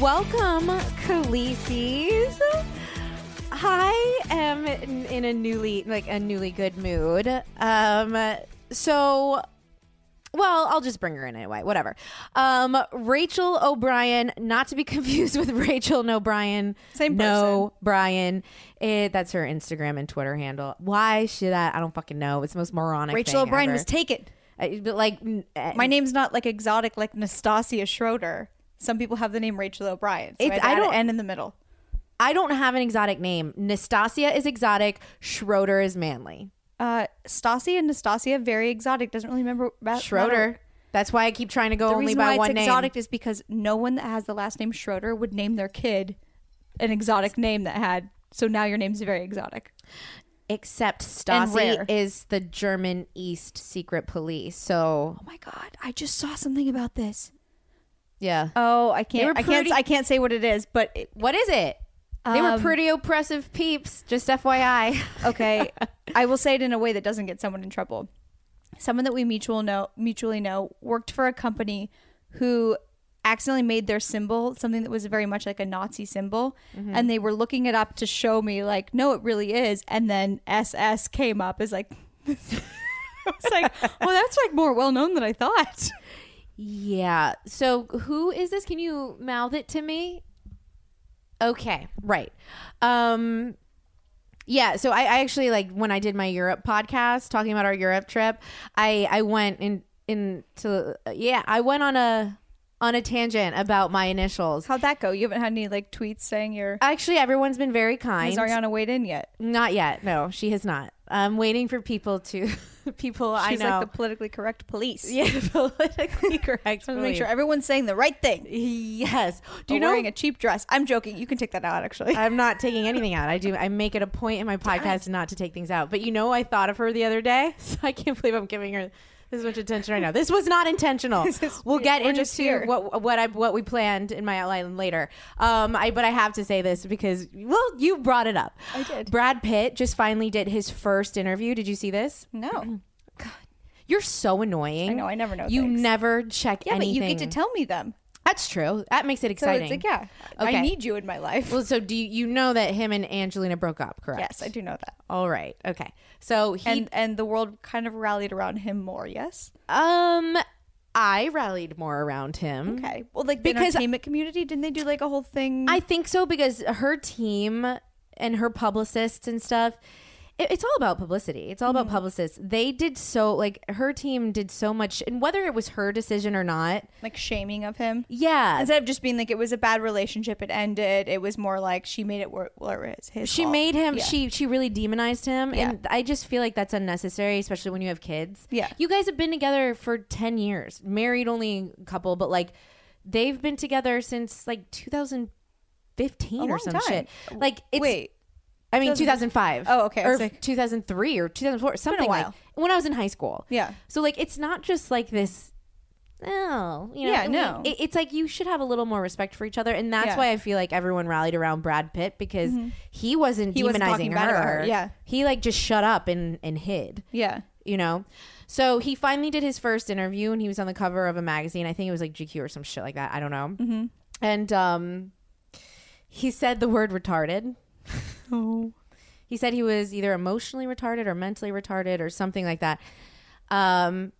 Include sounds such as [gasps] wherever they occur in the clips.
welcome, Khaleesi's. I am in, a newly, like a newly good mood. Um, so, well, I'll just bring her in anyway. Whatever. Um, Rachael O'Brien, not to be [laughs] confused with Rachel O'Brien. Same No, Brian. It, that's her Instagram and Twitter handle. Why should I? I don't fucking know. It's the most moronic. Rachel O'Brien ever. was taken. I- but like, uh, My name's not like exotic like Nastasia Schroeder. Some people have the name Rachel O'Brien. So It's- I, I don't end in the middle. I don't have an exotic name. Nastasia is exotic. Schroeder is manly. Uh, Stassi and Nastasia very exotic. Doesn't really remember about Schroeder. That's why I keep trying to go The only by why one it's name. exotic is because no one that has the last name Schroeder would name their kid an exotic name that had. So now your name's very exotic. Except Stasi is the German East secret police. So Oh my god! I just saw something about this. Yeah. Oh, I were can't. I can't. I can't say what it is, but it, what is it? They were Um, pretty oppressive peeps. Just FYI. [laughs] okay i will say it in a way that doesn't get someone in trouble someone that we mutual know mutually know worked for a company who accidentally made their symbol something that was very much like a nazi symbol and they were looking it up to show me like no it really is and then ss came up as like [laughs] it's like well that's like more well known than i thought Yeah. So who is this? Can you mouth it to me? Okay. Right. Um yeah, so I, I actually like when I did my Europe podcast talking about our Europe trip, I I went in into yeah, I went on a on a tangent about my initials. how'd that go you haven't had any like tweets saying you're Actually, everyone's been very kind. has ariana weighed in yet Not yet. No, she has not. I'm waiting for people to [laughs] [laughs] people she's I know. like the politically correct police yeah, [laughs] politically correct. to make sure everyone's saying the right thing Yes. Do Do you know wearing a cheap dress? I'm joking. You can take that out, actually. I'm not taking anything out. I do. I make it a point in my podcast not to take things out. But you know, I thought of her the other day. [laughs] So I can't believe I'm giving her this much attention right now. This was not intentional. [laughs] is- we'll get into what what I what we planned in my outline later. Um, I but I have to say this because well, you brought it up. I did. Brad Pitt just finally did his first interview. Did you see this? no. [clears throat] You're so annoying. I know, I never know You things. never check Yeah, anything. but you get to tell me them. That's true. That makes it So exciting. it's like, yeah, Okay. I need you in my life. Well, so do you, you know that him and Angelina broke up, correct? yes, I do know that. All right. Okay. So he And and the world kind of rallied around him more. Yes. um I rallied more around him. Okay. Well, like the Because- entertainment community, didn't they do like a whole thing? I think so because her team and her publicists and stuff it, it's all about publicity. It's all about mm. publicists. They did so like her team did so much and whether it was her decision or not. like shaming of him. Yeah. Instead of just being like it was a bad relationship, it ended. It was more like she made it where, where it's his. she fault. made him Yeah. she she really demonized him and i just feel like that's unnecessary especially when you have kids Yeah. you guys have been together for 10 years married only a couple but like they've been together since like 2015 or long some time. shit like it's Wait. I mean 2005 Oh, okay, or like- 2003 or 2004 something like when i was in high school Yeah. so like it's not just like this oh, you know, Yeah, no. it- it's like you should have a little more respect for each other, and that's Yeah. why I feel like everyone rallied around Brad Pitt because he wasn't He wasn't demonizing about her. her, yeah. he like just shut up and and hid Yeah. you know so he finally did his first interview and he was on the cover of a magazine i think it was like gq or some shit like that i don't know mm-hmm. and um he said the word retarded Oh. [laughs] he said he was either emotionally retarded or mentally retarded or something like that um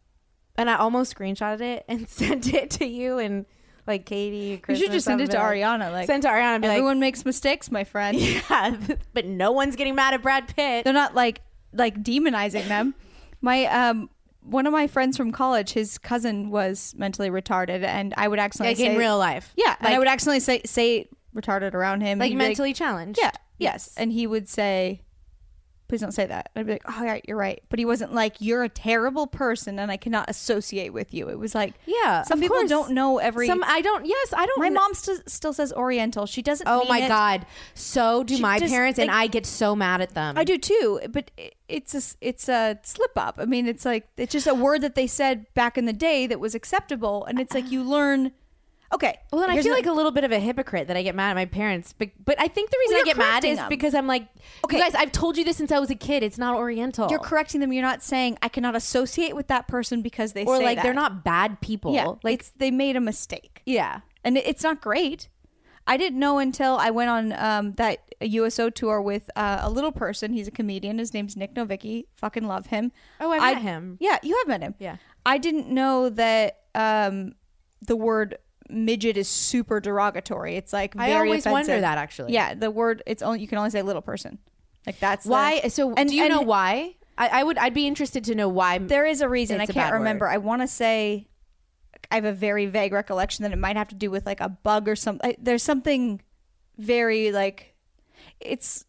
and i almost screenshotted it and [laughs] sent it to you and like katie You should just send it to like- Ariana. Like send it to ariana be everyone makes mistakes, my friend. [laughs] yeah but no one's getting mad at brad pitt They're not like like demonizing them. My um one of my friends from college, his cousin was mentally retarded, and I would accidentally like in real life yeah, and I would accidentally say say retarded around him, like He'd be mentally challenged yeah, yes, and he would say, "Please don't say that." I'd be like, "Oh, yeah, you're right," but he wasn't like, "You're a terrible person, and I cannot associate with you." It was like, Yeah, some of people course. don't know every. Some I don't. Yes, I don't. my kn- mom st- still says Oriental. She doesn't. Oh mean my it. god, so do She my just, parents, and like- I get so mad at them. I do too, but it- it's a s- it's a slip up. I mean, it's like it's just a word that they said back in the day that was acceptable, and it's like you learn. Okay, Well, then I feel like a little bit of a hypocrite that I get mad at my parents. But, but I think the reason Well, I you're get mad correcting is them. because I'm like, Okay. you guys, I've told you this since I was a kid. It's not Oriental. you're correcting them. You're not saying I cannot associate with that person because they or say like that. they're not bad people. Yeah, like like they made a mistake, yeah. and it- it's not great. I didn't know until I went on um, that USO tour with uh, a little person. He's a comedian. His name's Nick Novicki. Fucking love him. Oh, I met him. Yeah, you have met him. Yeah. I didn't know that um, the word midget is super derogatory. It's like I very always offensive. wonder that, actually. Yeah, the word it's only you can only say little person. Like that's the- Why? So and- do you and know why? I, I would. I'd be interested to know why. There is a reason. I can't remember. word. I want to say I have a very vague recollection that it might have to do with like a bug or something. There's something very like it's.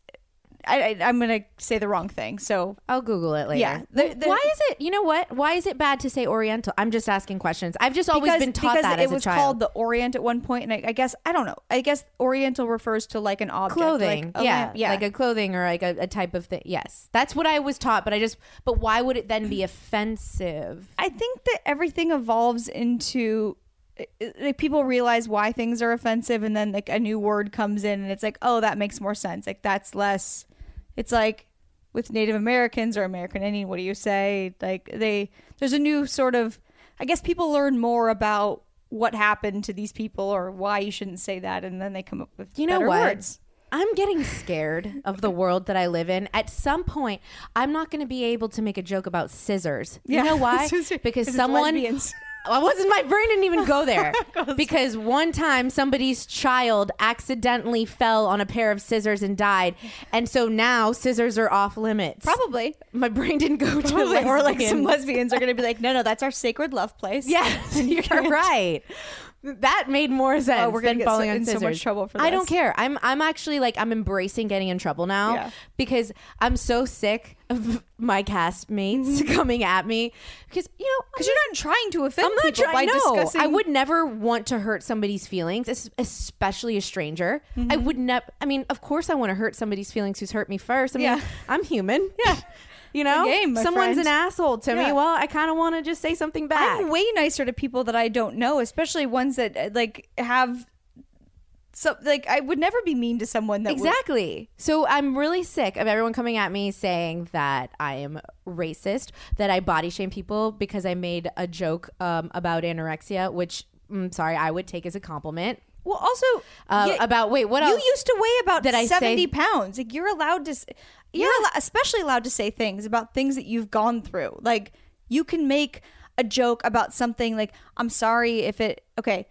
I, I, I'm gonna say the wrong thing. So I'll Google it later. Yeah, there- there- why is it? You know what? Why is it bad to say Oriental? I'm just asking questions. I've just always because, been taught that it as was a child. called the Orient at one point, and I, I guess I don't know. I guess Oriental refers to like an object, clothing like yeah yeah, like a clothing or like a, a type of thing yes that's what i was taught but i just but why would it then be offensive I think that everything evolves into like people realize why things are offensive, and then like a new word comes in, and it's like, oh, that makes more sense. Like that's less. It's like with Native Americans or American Indian. What do you say? Like they there's a new sort of. I guess people learn more about what happened to these people or why you shouldn't say that, and then they come up with you know what words. i'm getting scared of the world that i live in at some point i'm not going to be able to make a joke about scissors you Yeah. know [laughs] why because someone. I wasn't. My brain didn't even go there [laughs] because one time somebody's child accidentally fell on a pair of scissors and died, and so now scissors are off limits. Probably. my brain didn't go to Probably. Or like some lesbians are going to be like, [laughs] no, no, that's our sacred love place. Yes, [laughs] you're right. That made more sense Oh, we're than get so- falling on in so much trouble for this. I don't care. I'm I'm actually like I'm embracing getting in trouble now Yeah. because I'm so sick of my castmates coming at me because you know Because you're not trying to offend I'm not people by trying. No, discussing. I would never want to hurt somebody's feelings, especially a stranger. Mm-hmm. I would never. I mean, of course, I want to hurt somebody's feelings who's hurt me first. I mean, Yeah. I'm human. Yeah, [laughs] you know, game, someone's friend. an asshole to me. Well, I kind of want to just say something back. I'm way nicer to people that I don't know, especially ones that uh, like have. So like I would never be mean to someone that would- Exactly. So I'm really sick of everyone coming at me saying that I am racist, that I body shame people because I made a joke um, about anorexia, which I'm sorry, I would take as a compliment. Well, also Uh, yeah, about wait, what else? you used to weigh about Did I say- seventy pounds. Like you're allowed to, you're allo- especially allowed to say things about things that you've gone through. Like you can make a joke about something. Like I'm sorry if it. Okay,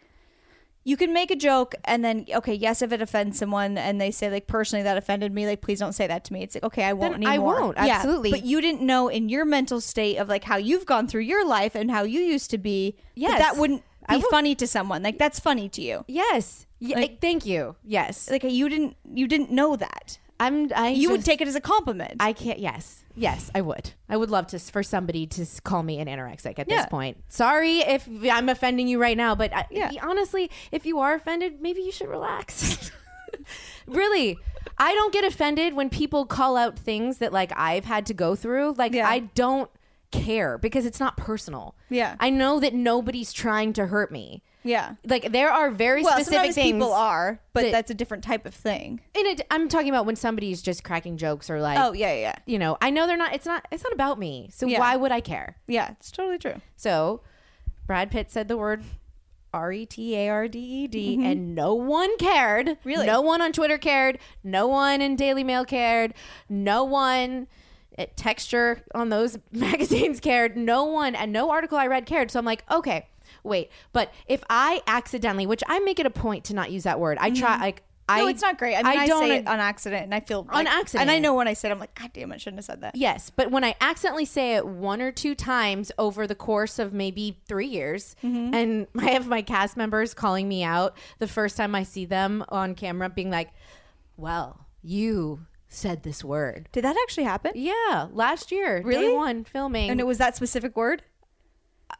you can make a joke and then okay, yes, if it offends someone and they say like personally that offended me, like please don't say that to me. It's like okay, I won't Then I won't, Yeah, absolutely. but you didn't know in your mental state of like how you've gone through your life and how you used to be. that Yes. that wouldn't be would- funny to someone. Like that's funny to you. yes. Yeah, Like- thank you. Yes. Like you didn't you didn't know that. I'm. I You would take it as a compliment. I can't. Yes, yes, I would. I would love to for somebody to call me an anorexic at Yeah. this point. Sorry if I'm offending you right now, but I, Yeah. honestly, if you are offended, maybe you should relax. [laughs] really, I don't get offended when people call out things that like I've had to go through. Like Yeah. I don't care because it's not personal. Yeah. I know that nobody's trying to hurt me. Yeah. Like there are very Well, specific things. people are, but that- that's a different type of thing. And it, I'm talking about when somebody's just cracking jokes or like, Oh yeah, yeah, you know, I know they're not. It's not. It's not about me. So Yeah. why would I care? Yeah, it's totally true. So, Brad Pitt said the word R E T A R D E D, and no one cared. Mm-hmm. Really? No one on Twitter cared. No one in Daily Mail cared. No one at Texture on those [laughs] magazines cared. No one, and no article I read cared. So I'm like, okay, wait. But if I accidentally, which I make it a point to not use that word, I try, like, I. Mm-hmm. no, it's not great. I mean, I, don't say it on accident, and I feel On like- accident. and I know when I said, it, I'm like, God damn, I shouldn't have said that. Yes, but when I accidentally say it one or two times over the course of maybe three years, Mm-hmm. and [laughs] I have my cast members calling me out the first time I see them on camera, being like, "Well, you said this word." Did that actually happen? Yeah, last year, Really? day one filming. And it was that specific word.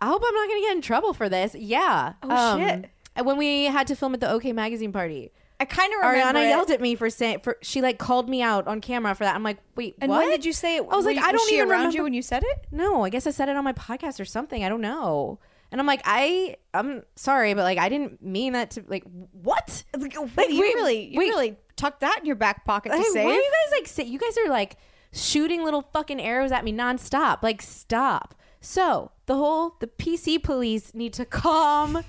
I hope I'm not going to get in trouble for this. Yeah. Oh, shit. Um, and When we had to film at the OK Magazine party, I kind of remember. Ariana it. yelled at me for saying for she like called me out on camera for that. I'm like, wait, And what? when did you say it? I was Were like, you- I don't she even around remember you when you said it. No, I guess I said it on my podcast or something. I don't know. And I'm like, I, I'm sorry, but like, I didn't mean that to like, what? Like, Like, you wait, really, you wait. really tucked that in your back pocket to Hey, save. why are you guys like, say, you guys are like shooting little fucking arrows at me nonstop. Like, stop. So the whole, the PC police need to calm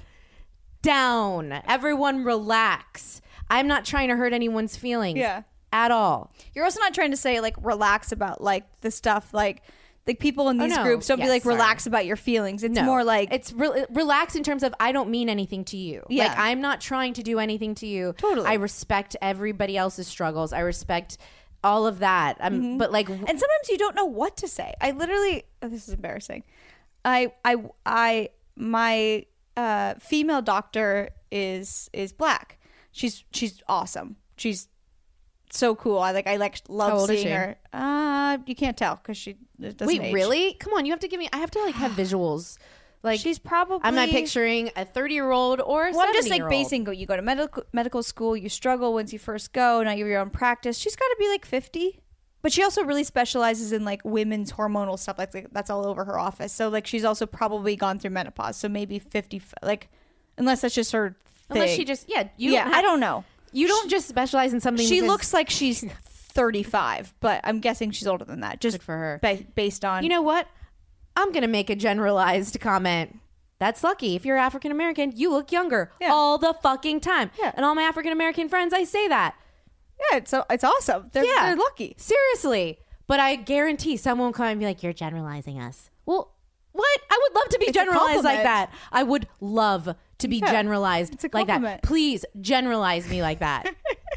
down. Everyone relax. I'm not trying to hurt anyone's feelings. Yeah. At all. You're also not trying to say like relax about like the stuff like like people in Oh, these no. groups don't be Yes, like sorry. relax about your feelings. It's No. more like it's re- relax in terms of I don't mean anything to you. Yeah. Like I'm not trying to do anything to you. Totally. I respect everybody else's struggles. I respect all of that. I'm, Mm-hmm. but like, and sometimes you don't know what to say. I literally oh, this is embarrassing. I I I my uh female doctor is is black. She's she's awesome. She's so cool. I like I like love How old is seeing her. Uh you can't tell cuz she doesn't wait, age. really? Come on, you have to give me. I have to like have [sighs] visuals. Like She's probably I'm not picturing a 30 year old or. a Well, I'm just like basing. Go, you go to medical medical school. You struggle once you first go. Now you have your own practice. She's got to be like 50, but she also really specializes in like women's hormonal stuff. Like, like that's all over her office. So like she's also probably gone through menopause. So maybe 50. Like, unless that's just her. Thing. Unless she just yeah you yeah. don't I don't know. You don't just specialize in something. She because- looks like [laughs] she's 35, but I'm guessing she's older than that. Just Good for her. ba- based on You know what? I'm gonna make a generalized comment. That's lucky. If you're African American, you look younger Yeah. all the fucking time. Yeah. And all my African American friends, I say that. yeah, it's uh, it's awesome. They're, yeah, they're lucky. Seriously, but I guarantee someone will come and be like, "You're generalizing us." Well, what? I would love to be generalized like compliment. that. I would love to be Yeah, generalized like that. Please generalize me like that.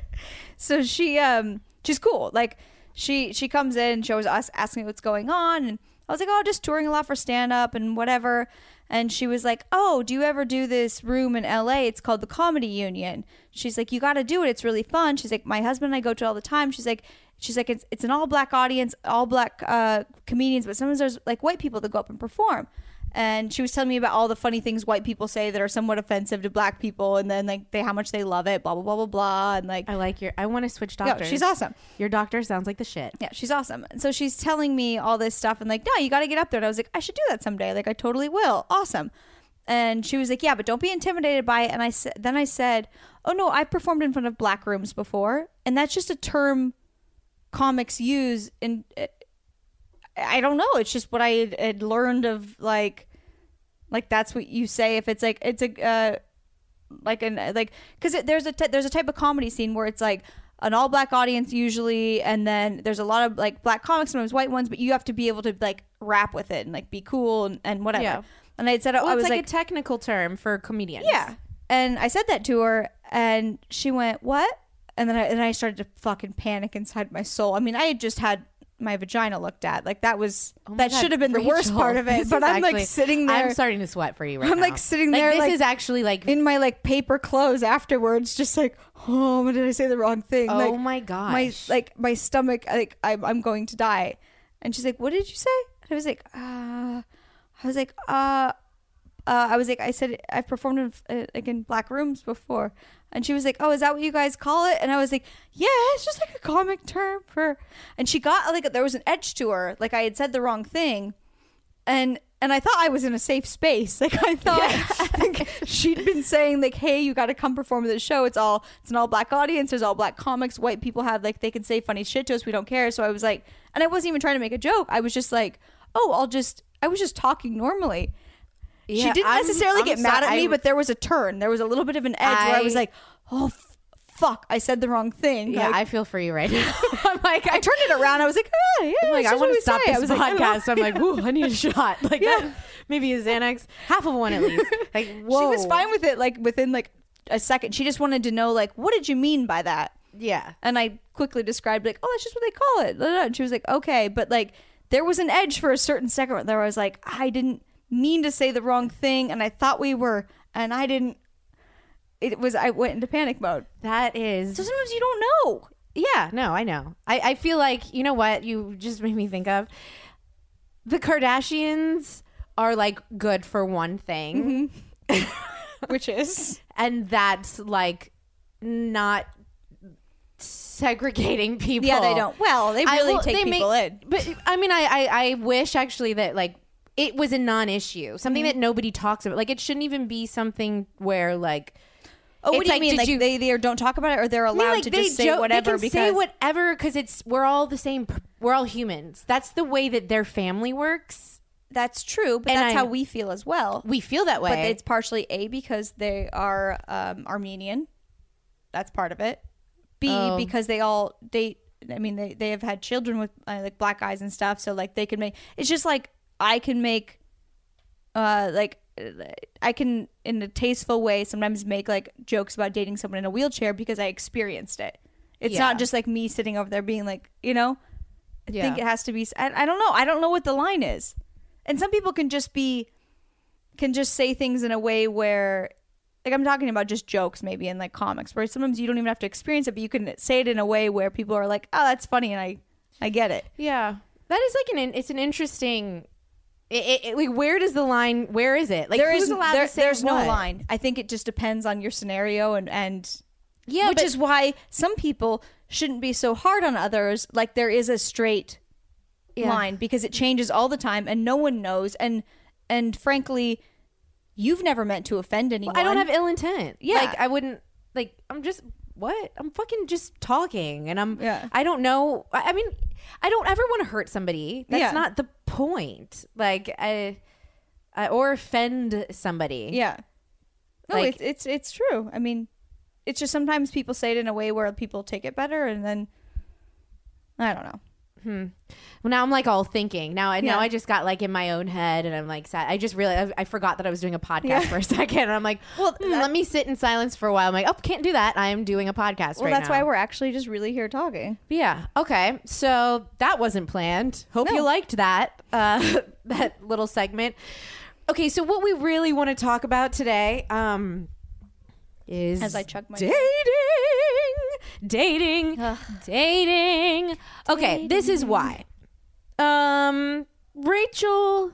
[laughs] so she um she's cool. Like she she comes in she was us asking me what's going on and i was like oh just touring a lot for stand up and whatever. And she was like oh do you ever do this room in la it's called the comedy union. She's like you got to do it. It's really fun. She's like my husband and i go to it all the time. She's like she's like it's, it's an all black audience all black uh, comedians but sometimes there's like white people that go up and perform and she was telling me about all the funny things white people say that are somewhat offensive to black people and then like they how much they love it blah blah blah blah blah and like I like your. I want to switch Yeah, doctors. she's awesome. Your doctor sounds like the shit. yeah, she's awesome. And so she's telling me all this stuff and like, no, you got to get up there. And I was like, I should do that someday. Like, I totally will. Awesome. And she was like, yeah, but don't be intimidated by it. And I said, then I said, oh no, I've performed in front of black rooms before, and that's just a term comics use. And I don't know. It's just what I had, learned of like, like that's what you say if it's like it's a. Uh, like an like because there's a t- there's a type of comedy scene where it's like an all black audience usually and then there's a lot of like black comics sometimes white ones but you have to be able to like rap with it and like be cool and, and whatever Yeah. and i said Well, i it's was like, like, a technical term for comedians. yeah and i said that to her and she went what and then I, and I started to fucking panic inside my soul i mean i had just had my vagina looked at like that was Oh that God, should have been the worst part of it but i'm like sitting there I'm starting to sweat for you right I'm, now. like, sitting there, This like, is actually like. in my like paper clothes afterwards, just like, oh, did I say the wrong thing? Oh like, my My gosh. My like my stomach, like I'm, I'm going to die. And she's like, what did you say? And I was like, uh, I was like, uh, uh, I was like, I said I've performed in, uh, like in black rooms before. And she was like, "Oh, is that what you guys call it?" And I was like, "Yeah, it's just like a comic term for." And she got like there was an edge to her, like I had said the wrong thing, and and I thought I was in a safe space. [laughs] Like I thought [laughs] like, she'd been saying like, "Hey, you got to come perform at the show. It's all it's an all black audience. There's all black comics. White people have like they can say funny shit to us. We don't care." So I was like, and I wasn't even trying to make a joke. I was just like, "Oh, I'll just." I was just talking normally. She didn't I'm- necessarily I'm get mad at me, I- but there was a turn. There was a little bit of an edge where I was I- like, "Oh, f- fuck! I said the wrong thing." Yeah, Like, I feel for you right [laughs] now. I'm like, I turned it around. I was like, ah, yeah, I'm like, I want to stop this I I podcast. I'm like, ooh, I need a [laughs] shot. Like, Yeah. [laughs] maybe a Xanax, half of one at least. Like, whoa. She was fine with it, like within like a second. She just wanted to know, like, what did you mean by that? Yeah. And I quickly described, like, oh, that's just what they call it. Blah, blah. And she was like, okay, but like, there was an edge for a certain second where I was like, I didn't mean to say the wrong thing, and I thought we were, and I didn't. It was. I went into panic mode. That is. So sometimes you don't know. Yeah, no, I know. I, I feel like, you know what, you just made me think of? The Kardashians are like good for one thing, mm-hmm. [laughs] Which is and that's like not segregating people. yeah, they don't. Well, they really well, take they people make- in. But I mean, I, I, I wish actually that like it was a non-issue, something Mm-hmm. that nobody talks about. Like it shouldn't even be something where like. Oh, what do you like, mean? Like you- they either don't talk about it or they're I mean, allowed like, to they just say joke- whatever They can say whatever because it's we're all the same. We're all humans. That's the way that their family works. that's true. But And that's I- how we feel as well. We feel that way. But it's partially A because they are um, Armenian. That's part of it. B Oh. because they all date. I mean, they they have had children with uh, like black eyes and stuff. So like they can make. It's just like I can make, uh, like I can in a tasteful way sometimes make like jokes about dating someone in a wheelchair because I experienced it. It's Yeah. not just like me sitting over there being like, you know. I think it has to be. I, I don't know. I don't know what the line is. And some people can just be can just say things in a way where like I'm talking about just jokes maybe in like comics where sometimes you don't even have to experience it but you can say it in a way where people are like oh that's funny and I I get it yeah, that is like an. It's an interesting. It, it, like where does the line? Where is it? Like there who's is allowed there, to say there's no line I think it just depends on your scenario and and Yeah, which but- is why some people shouldn't be so hard on others like there is a straight Yeah. line because it changes all the time and no one knows and and frankly you've never meant to offend anyone I don't have ill intent. Yeah. like I wouldn't. Like I'm just what I'm fucking just talking, and I'm. Yeah. I don't know. I, I mean, I don't ever want to hurt somebody. That's Yeah. not the point. Like I, I or offend somebody. Yeah. No, Like- it's it's it's true. I mean, it's just sometimes people say it in a way where people take it better, and then I don't know. Well, now I'm like all thinking. Now, I now I just got like in my own head, and I'm like sad. I just realized I, I forgot that I was doing a podcast for a [laughs] second, and I'm like, well, Well, let me sit in silence for a while. I'm like, oh, can't do that. I am doing a podcast Well, right that's now. why we're actually just really here talking. Yeah. Okay. So that wasn't planned. Hope No. you liked that uh, [laughs] that little segment. Okay. So what we really want to talk about today um, is As I chug my- dating, dating, dating. Okay. This is why. Um, Rachael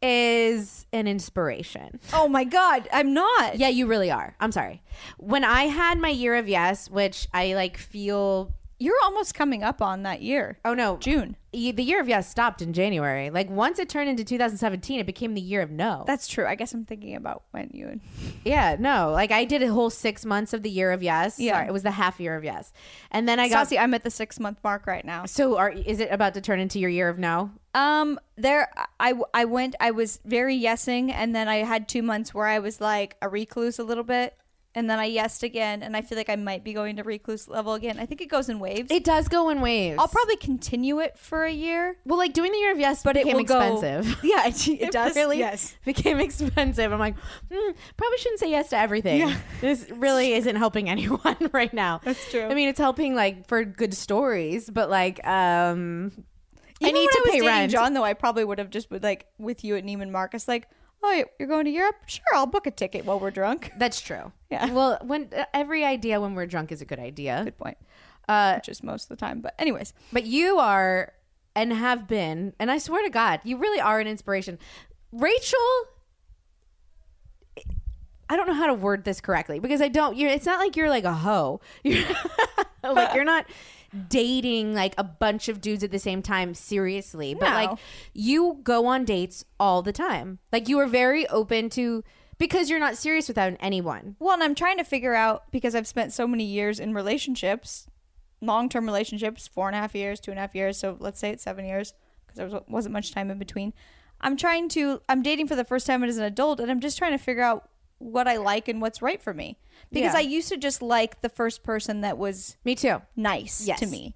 is an inspiration. Oh my god, I'm not. Yeah, you really are. I'm sorry. When I had my year of yes, which I like feel You're almost coming up on that year. Oh no, June. Y- The year of yes stopped in January. Like once it turned into 2017, it became the year of no. That's true. I guess I'm thinking about when you and [laughs] yeah, no. Like I did a whole six months of the year of yes. Yeah. Sorry, it was the half year of yes, and then I got. Saucy. I'm at the six month mark right now. So are is it about to turn into your year of no? Um, there, I, I went, I was very yesing, and then I had two months where I was like a recluse a little bit, and then I yesed again, and I feel like I might be going to recluse level again. I think it goes in waves. It does go in waves. I'll probably continue it for a year, well, like doing the year of yes, but became it became expensive. go. [laughs] Yeah, it, [laughs] it does. really Yes. [laughs] became expensive. I'm like, hmm, probably shouldn't say yes to everything. This really isn't helping anyone right now. That's true. I mean, it's helping like for good stories, but like, um, I Even need when to I was pay rent. John, though, I probably would have just been like with you at Neiman Marcus, like, oh, you're going to Europe? Sure, I'll book a ticket while we're drunk. [laughs] That's true. Yeah. Well, when uh, every idea when we're drunk is a good idea. Good point. Uh, Which is most of the time, but anyways, but you are and have been, and I swear to God, you really are an inspiration. Rachael, I don't know how to word this correctly because I don't. You're. It's not like you're like a hoe. [laughs] You're [laughs] like you're not dating like a bunch of dudes at the same time seriously. But No. like you go on dates all the time. Like you are very open to because you're not serious without anyone. Well, and I'm trying to figure out because I've spent so many years in relationships, long term relationships, four and a half years, two and a half years. So let's say it's seven years because there was, wasn't much time in between. I'm trying to, I'm dating for the first time as an adult and I'm just trying to figure out what I like and what's right for me. Because Yeah. I used to just like the first person that was Me too. nice Yes. to me.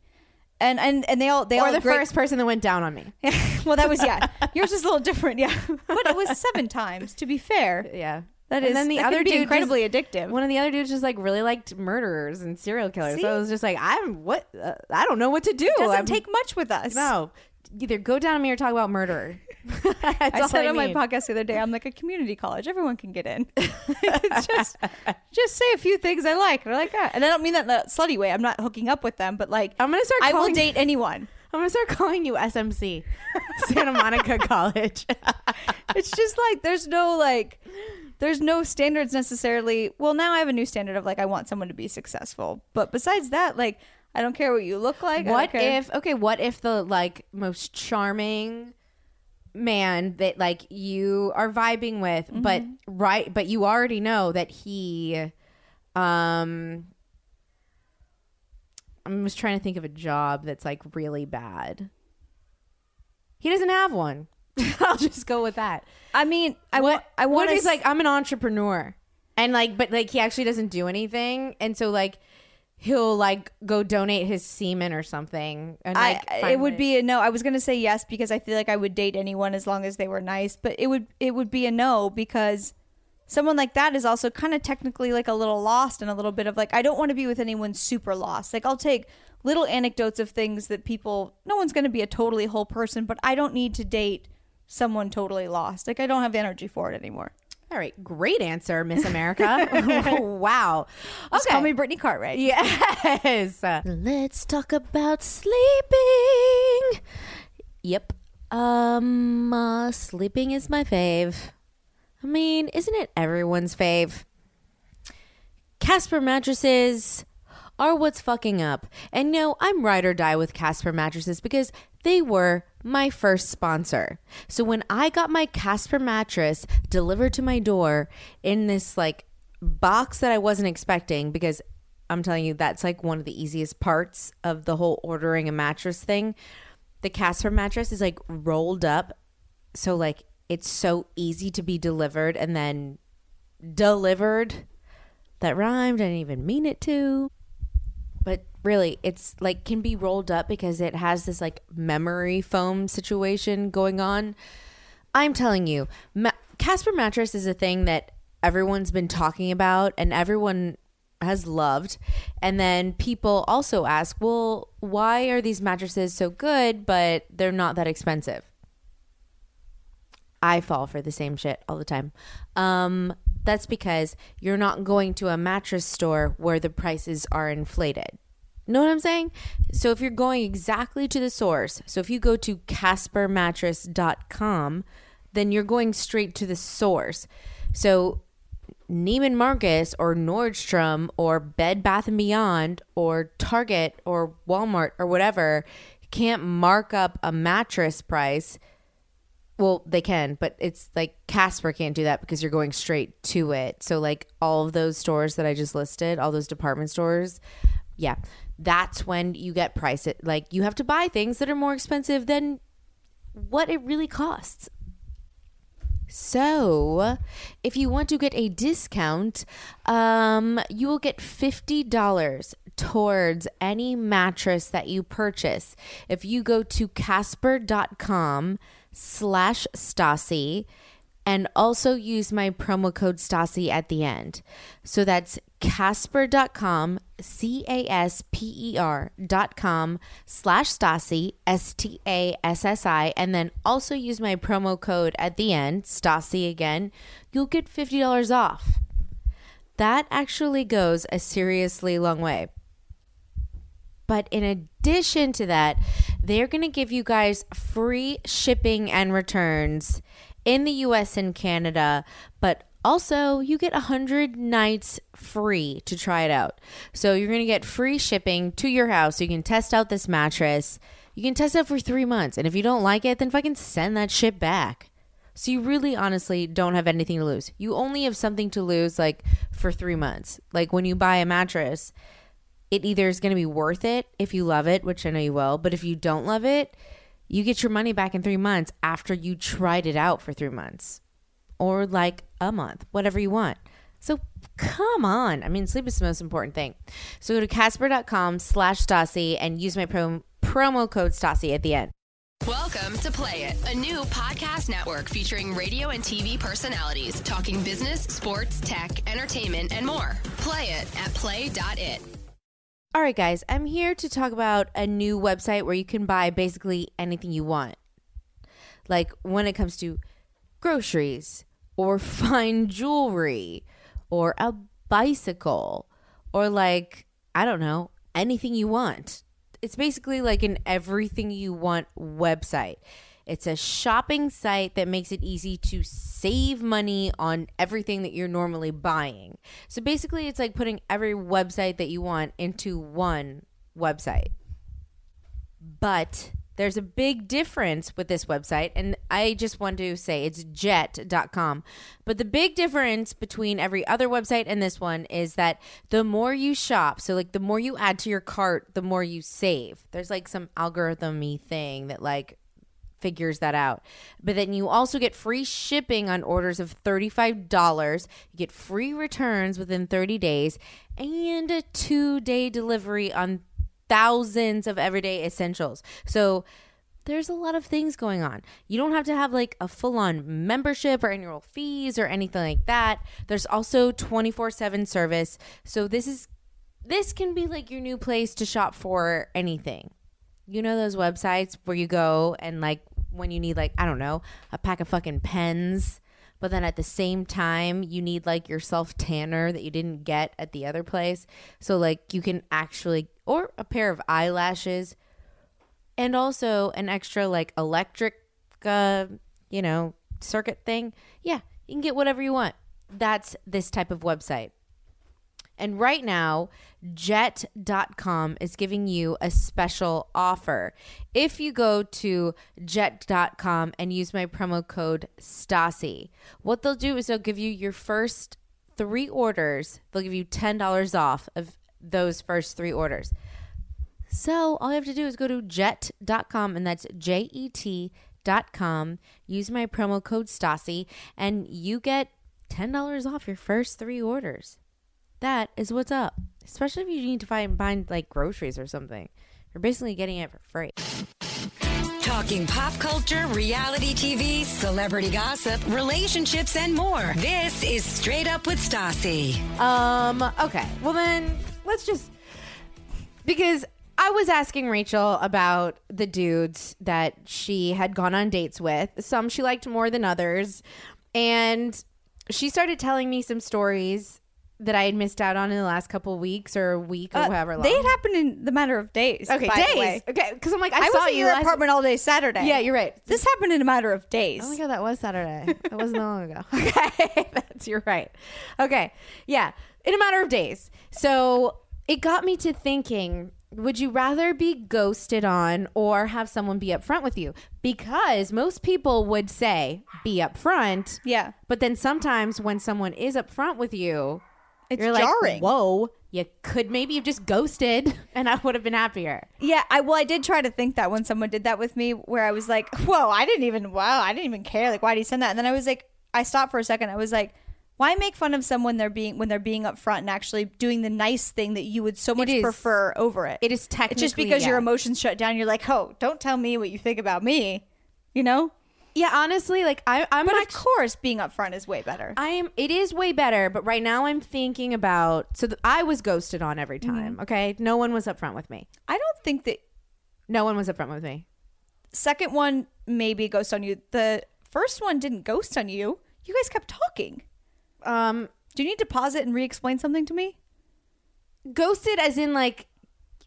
And, and and they all they Or all the great- first person that went down on me. [laughs] well that was yeah [laughs] yours was a little different yeah but it was seven times to be fair Yeah. That is. And then the that other be dude incredibly just- addictive One of the other dudes just like really liked murderers and serial killers. So it was just like, I'm what? Uh, I don't know what to do. It doesn't I'm- take much with us No, either go down on me or talk about. [laughs] That's I said on my podcast the other day, I'm like a community college. Everyone can get in. [laughs] it's just, just say a few things I like, and I like that. And I don't mean that in a slutty way. I'm not hooking up with them, but like, I'm gonna start I will date anyone. I'm gonna start calling you SMC, Santa Monica [laughs] College. It's just like there's no like, there's no standards necessarily. Well, now I have a new standard of like I want someone to be successful, but besides that, like I don't care what you look like. What if? Okay, what if the like most charming man that like you are vibing with, but right, but you already know that he, um. I'm just trying to think of a job that's like really bad. He doesn't have one. [laughs] I'll just go with that. I mean, I what, want. I what want if he's like I'm an entrepreneur and like but like he actually doesn't do anything and so like he'll like go donate his semen or something and I, like it would it. be a no. I was gonna say yes because I feel like I would date anyone as long as they were nice, but it would it would be a no because someone like that is also kind of technically like a little lost and a little bit of like I don't want to be with anyone super lost. Like I'll take little anecdotes of things that people. No one's gonna be a totally whole person, but I don't need to date someone totally lost. Like I don't have energy for it anymore. All right great answer miss america. [laughs] [laughs] Wow. Just call me Brittany Cartwright. yes. Let's talk about sleeping. Yep. Um uh, sleeping is my fave. I mean isn't it everyone's fave? Casper mattresses are what's fucking up. And no, I'm ride or die with Casper mattresses because they were my first sponsor. So when I got my Casper mattress delivered to my door in this like box that I wasn't expecting because I'm telling you that's like one of the easiest parts of the whole ordering a mattress thing. The Casper mattress is like rolled up so like it's so easy to be delivered and then delivered that rhymed. I didn't even mean it to. But really, it's like can be rolled up because it has this like memory foam situation going on. I'm telling you, ma- Casper mattress is a thing that everyone's been talking about and everyone has loved. And then people also ask, well, why are these mattresses so good, but they're not that expensive? I fall for the same shit all the time. Um, that's because you're not going to a mattress store where the prices are inflated. Know what I'm saying? So if you're going exactly to the source, so if you go to caspermattress.com, then you're going straight to the source. So Neiman Marcus or Nordstrom or Bed Bath and Beyond or Target or Walmart or whatever can't mark up a mattress price well, they can, but it's like Casper can't do that because you're going straight to it. So, like all of those stores that I just listed, all those department stores, yeah, that's when you get price it. Like you have to buy things that are more expensive than what it really costs. So, if you want to get a discount, um, you will get $50 towards any mattress that you purchase. If you go to casper.com slash Stassi and also use my promo code Stassi at the end. So that's casper.com, C A S P E R dot com slash Stassi, S T A S S I, and then also use my promo code at the end, Stassi again. You'll get $50 off. That actually goes a seriously long way. But in addition to that, they're going to give you guys free shipping and returns in the US and Canada, but Also, you get 100 nights free to try it out. So you're going to get free shipping to your house. So you can test out this mattress. You can test it for three months. And if you don't like it, then fucking send that shit back. So you really honestly don't have anything to lose. You only have something to lose like for three months. Like when you buy a mattress, it either is going to be worth it if you love it, which I know you will. But if you don't love it, you get your money back in three months after you tried it out for three months or like a month, whatever you want. So come on. I mean, sleep is the most important thing. So go to casper.com slash Stassi and use my pro- promo code Stassi at the end. Welcome to Play It, a new podcast network featuring radio and TV personalities talking business, sports, tech, entertainment, and more. Play it at play.it. All right, guys, I'm here to talk about a new website where you can buy basically anything you want. Like when it comes to groceries or [laughs] fine jewelry or a bicycle or like, I don't know, anything you want. It's basically like an everything you want website. It's a shopping site that makes it easy to save money on everything that you're normally buying. So basically, it's like putting every website that you want into one website. But there's a big difference with this website, and I just want to say it's jet.com. But the big difference between every other website and this one is that the more you shop, so like the more you add to your cart, the more you save. There's like some algorithmy thing that like figures that out. But then you also get free shipping on orders of $35. You get free returns within 30 days and a two day delivery on thousands of everyday essentials. So there's a lot of things going on. You don't have to have like a full on membership or annual fees or anything like that. There's also 24 7 service. So this is. This can be like your new place to shop for anything. You know those websites where you go and like when you need like I don't know a pack of fucking pens, but then at the same time you need like your self tanner that you didn't get at the other place. So like you can actually or a pair of eyelashes, and also an extra like electric, uh, you know, circuit thing. Yeah, you can get whatever you want. That's this type of website. And right now, jet.com is giving you a special offer. If you go to jet.com and use my promo code STASSI, what they'll do is they'll give you your first three orders, they'll give you $10 off of those first three orders. So all you have to do is go to jet.com and that's J E T dot com. Use my promo code STASSI and you get $10 off your first three orders. That is what's up. Especially if you need to find find like groceries or something. You're basically getting it for free. Talking pop culture, reality TV, celebrity gossip, relationships, and more. This is Straight Up with Stassi. Um, okay. Well then let's just because I was asking Rachael about the dudes that she had gone on dates with. Some she liked more than others. And she started telling me some stories that I had missed out on in the last couple weeks or a week or Uh, however long. They had happened in the matter of days. okay, by the way. days. Okay, because I'm like, I, I, saw was at you your apartment all day Saturday. Yeah, you're right. This happened in a matter of days. Oh my god, that was Saturday. [laughs] That wasn't that long ago. [laughs] Okay, [laughs] that's you're right. Okay, yeah, in a matter of days. So it got me to thinking: Would you rather be ghosted on or have someone be upfront with you? Because most people would say be upfront. Yeah. but then sometimes when someone is upfront with you, It's you're like, jarring. "Whoa." You could maybe have just ghosted, [laughs] and I would have been happier. Yeah, I well, I did try to think that when someone did that with me, where I was like, [laughs] "Whoa, I didn't even wow, I didn't even care. Like, why did he send that?" And then I was like, I stopped for a second. I was like, "Why make fun of someone they're being when they're being upfront and actually doing the nice thing that you would so much is. prefer over it?" It is It's just technically, because your emotions shut down. You're like, "Oh, don't tell me what you think about me," you know. Yeah, honestly, like I, I'm But of course, being upfront is way better. I am. It is way better, but right now I'm thinking about. So th- I was ghosted on every time. Okay, no one was upfront with me. I don't think that No one was upfront with me. second one maybe ghost on you. The first one didn't ghost on you. You guys kept talking. Um, Do you need to pause it and re-explain something to me? ghosted as in like,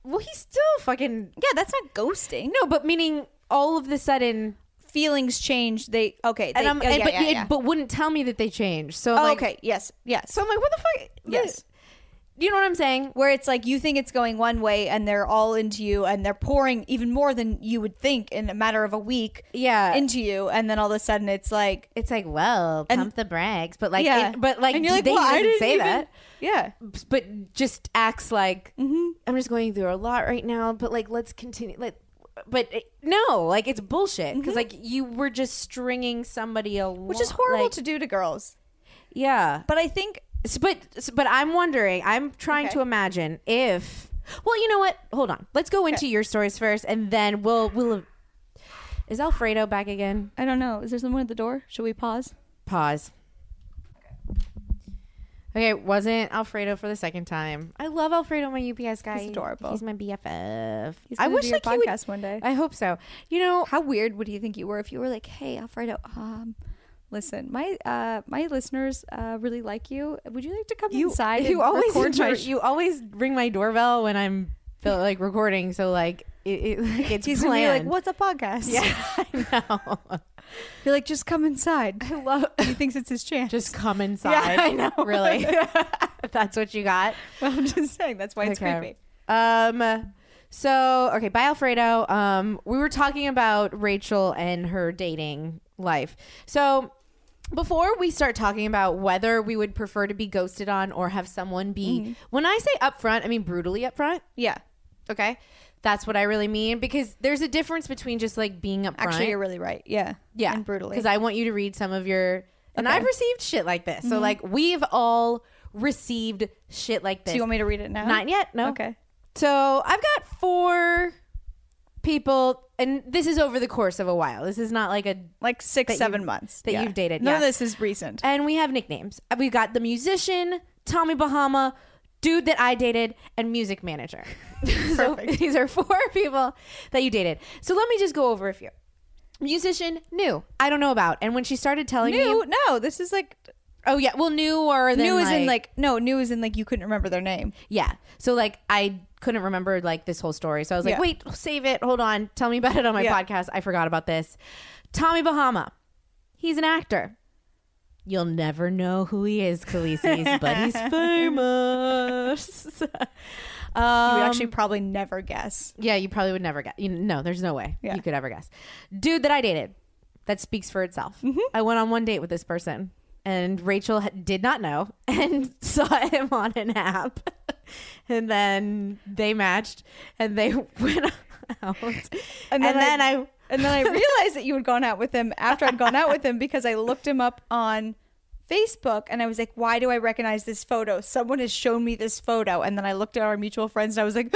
well, he's still fucking Yeah, that's not ghosting. no, but meaning all of the sudden. Feelings change. They okay. They, and I'm, oh, and- yeah, but yeah, it- yeah. but wouldn't tell me that they changed. So Oh, like, okay. Yes. Yes. So I'm like, what the fuck? Yes. You know what I'm saying? Where it's like you think it's going one way and they're all into you and they're pouring even more than you would think in a matter of a week Yeah. into you and then all of a sudden it's like it's like, well, And- pump the brags, but like, yeah. it- but like, and you're like, they well, I didn't say even- that. Yeah. but just acts like Mm-hmm. I'm just going through a lot right now. But like, let's continue. Like, but it, no, like it's bullshit because like you were just stringing somebody along, Mm-hmm. Which is horrible like- to do to girls. Yeah, But I think S- but s- but I'm wondering. I'm trying Okay. to imagine if. Well, you know what? Hold on. Let's go into your stories first, and then we'll we'll. [sighs] Is Alfredo back again? I don't know. Is there someone at the door? Should we pause? Pause. Okay, wasn't Alfredo for the second time. I love Alfredo, my UPS guy. He's adorable. He's my BFF. He's I wish do your like he would- podcast one day. I hope so. You know, How weird would you think you were if you were like, "Hey, Alfredo, um, listen, my uh, my listeners uh, really like you. Would you like to come you inside? you always record my sh-" you always ring my doorbell when I'm feel like recording. So like it, it like [laughs] it's He's gonna be like, "What's a podcast?" Yeah, [laughs] I know. You're like, "Just come inside." I love. he thinks it's his chance. Just come inside. Yeah, I know. [laughs] Really? That's what you got. Well, I'm just saying that's why it's Okay. creepy. Um. So okay, bye Alfredo. Um, we were talking about Rachael and her dating life. So before we start talking about whether we would prefer to be ghosted on or have someone be, Mm-hmm. when I say upfront, I mean brutally upfront. Yeah. Okay, that's what I really mean because there's a difference between just like being upfront. Actually, you're really right. Yeah. Yeah, And brutally. Because I want you to read some of your. And Okay. I've received shit like this. Mm-hmm. So like we've all received shit like this. Do you want me to read it now? Not yet. No. Okay. So I've got four people, and this is over the course of a while. This is not like a. Like six, seven months that Yeah. you've dated, None of yeah. this is recent. And we have nicknames. We've got the musician, Tommy Bahama, dude that I dated, and music manager. [laughs] [laughs] so Perfect. these are four [laughs] people that you dated. So let me just go over a few. Musician, new. I don't know about. And when she started telling New? me, No, this is like oh yeah, well, new or then new is in like like no, new is in like you couldn't remember their name. Yeah. So like I couldn't remember like this whole story. So I was like, Yeah. wait, save it. Hold on. Tell me about it on my Yeah. podcast. I forgot about this. Tommy Bahama. He's an actor. You'll never know who he is, Khaleesi's, but he's [laughs] famous. You would um, actually probably never guess. yeah, you probably would never guess. You, no, there's no way Yeah. you could ever guess. Dude that I dated. That speaks for itself. Mm-hmm. I went on one date with this person, and Rachael ha- did not know [laughs] and saw him on an app, [laughs] and then they matched, and they went out, and then, I, and then I [laughs] realized that you had gone out with him after I'd gone out with him because I looked him up on Facebook and I was like, why do I recognize this photo? Someone has shown me this photo. And then I looked at our mutual friends and I was like,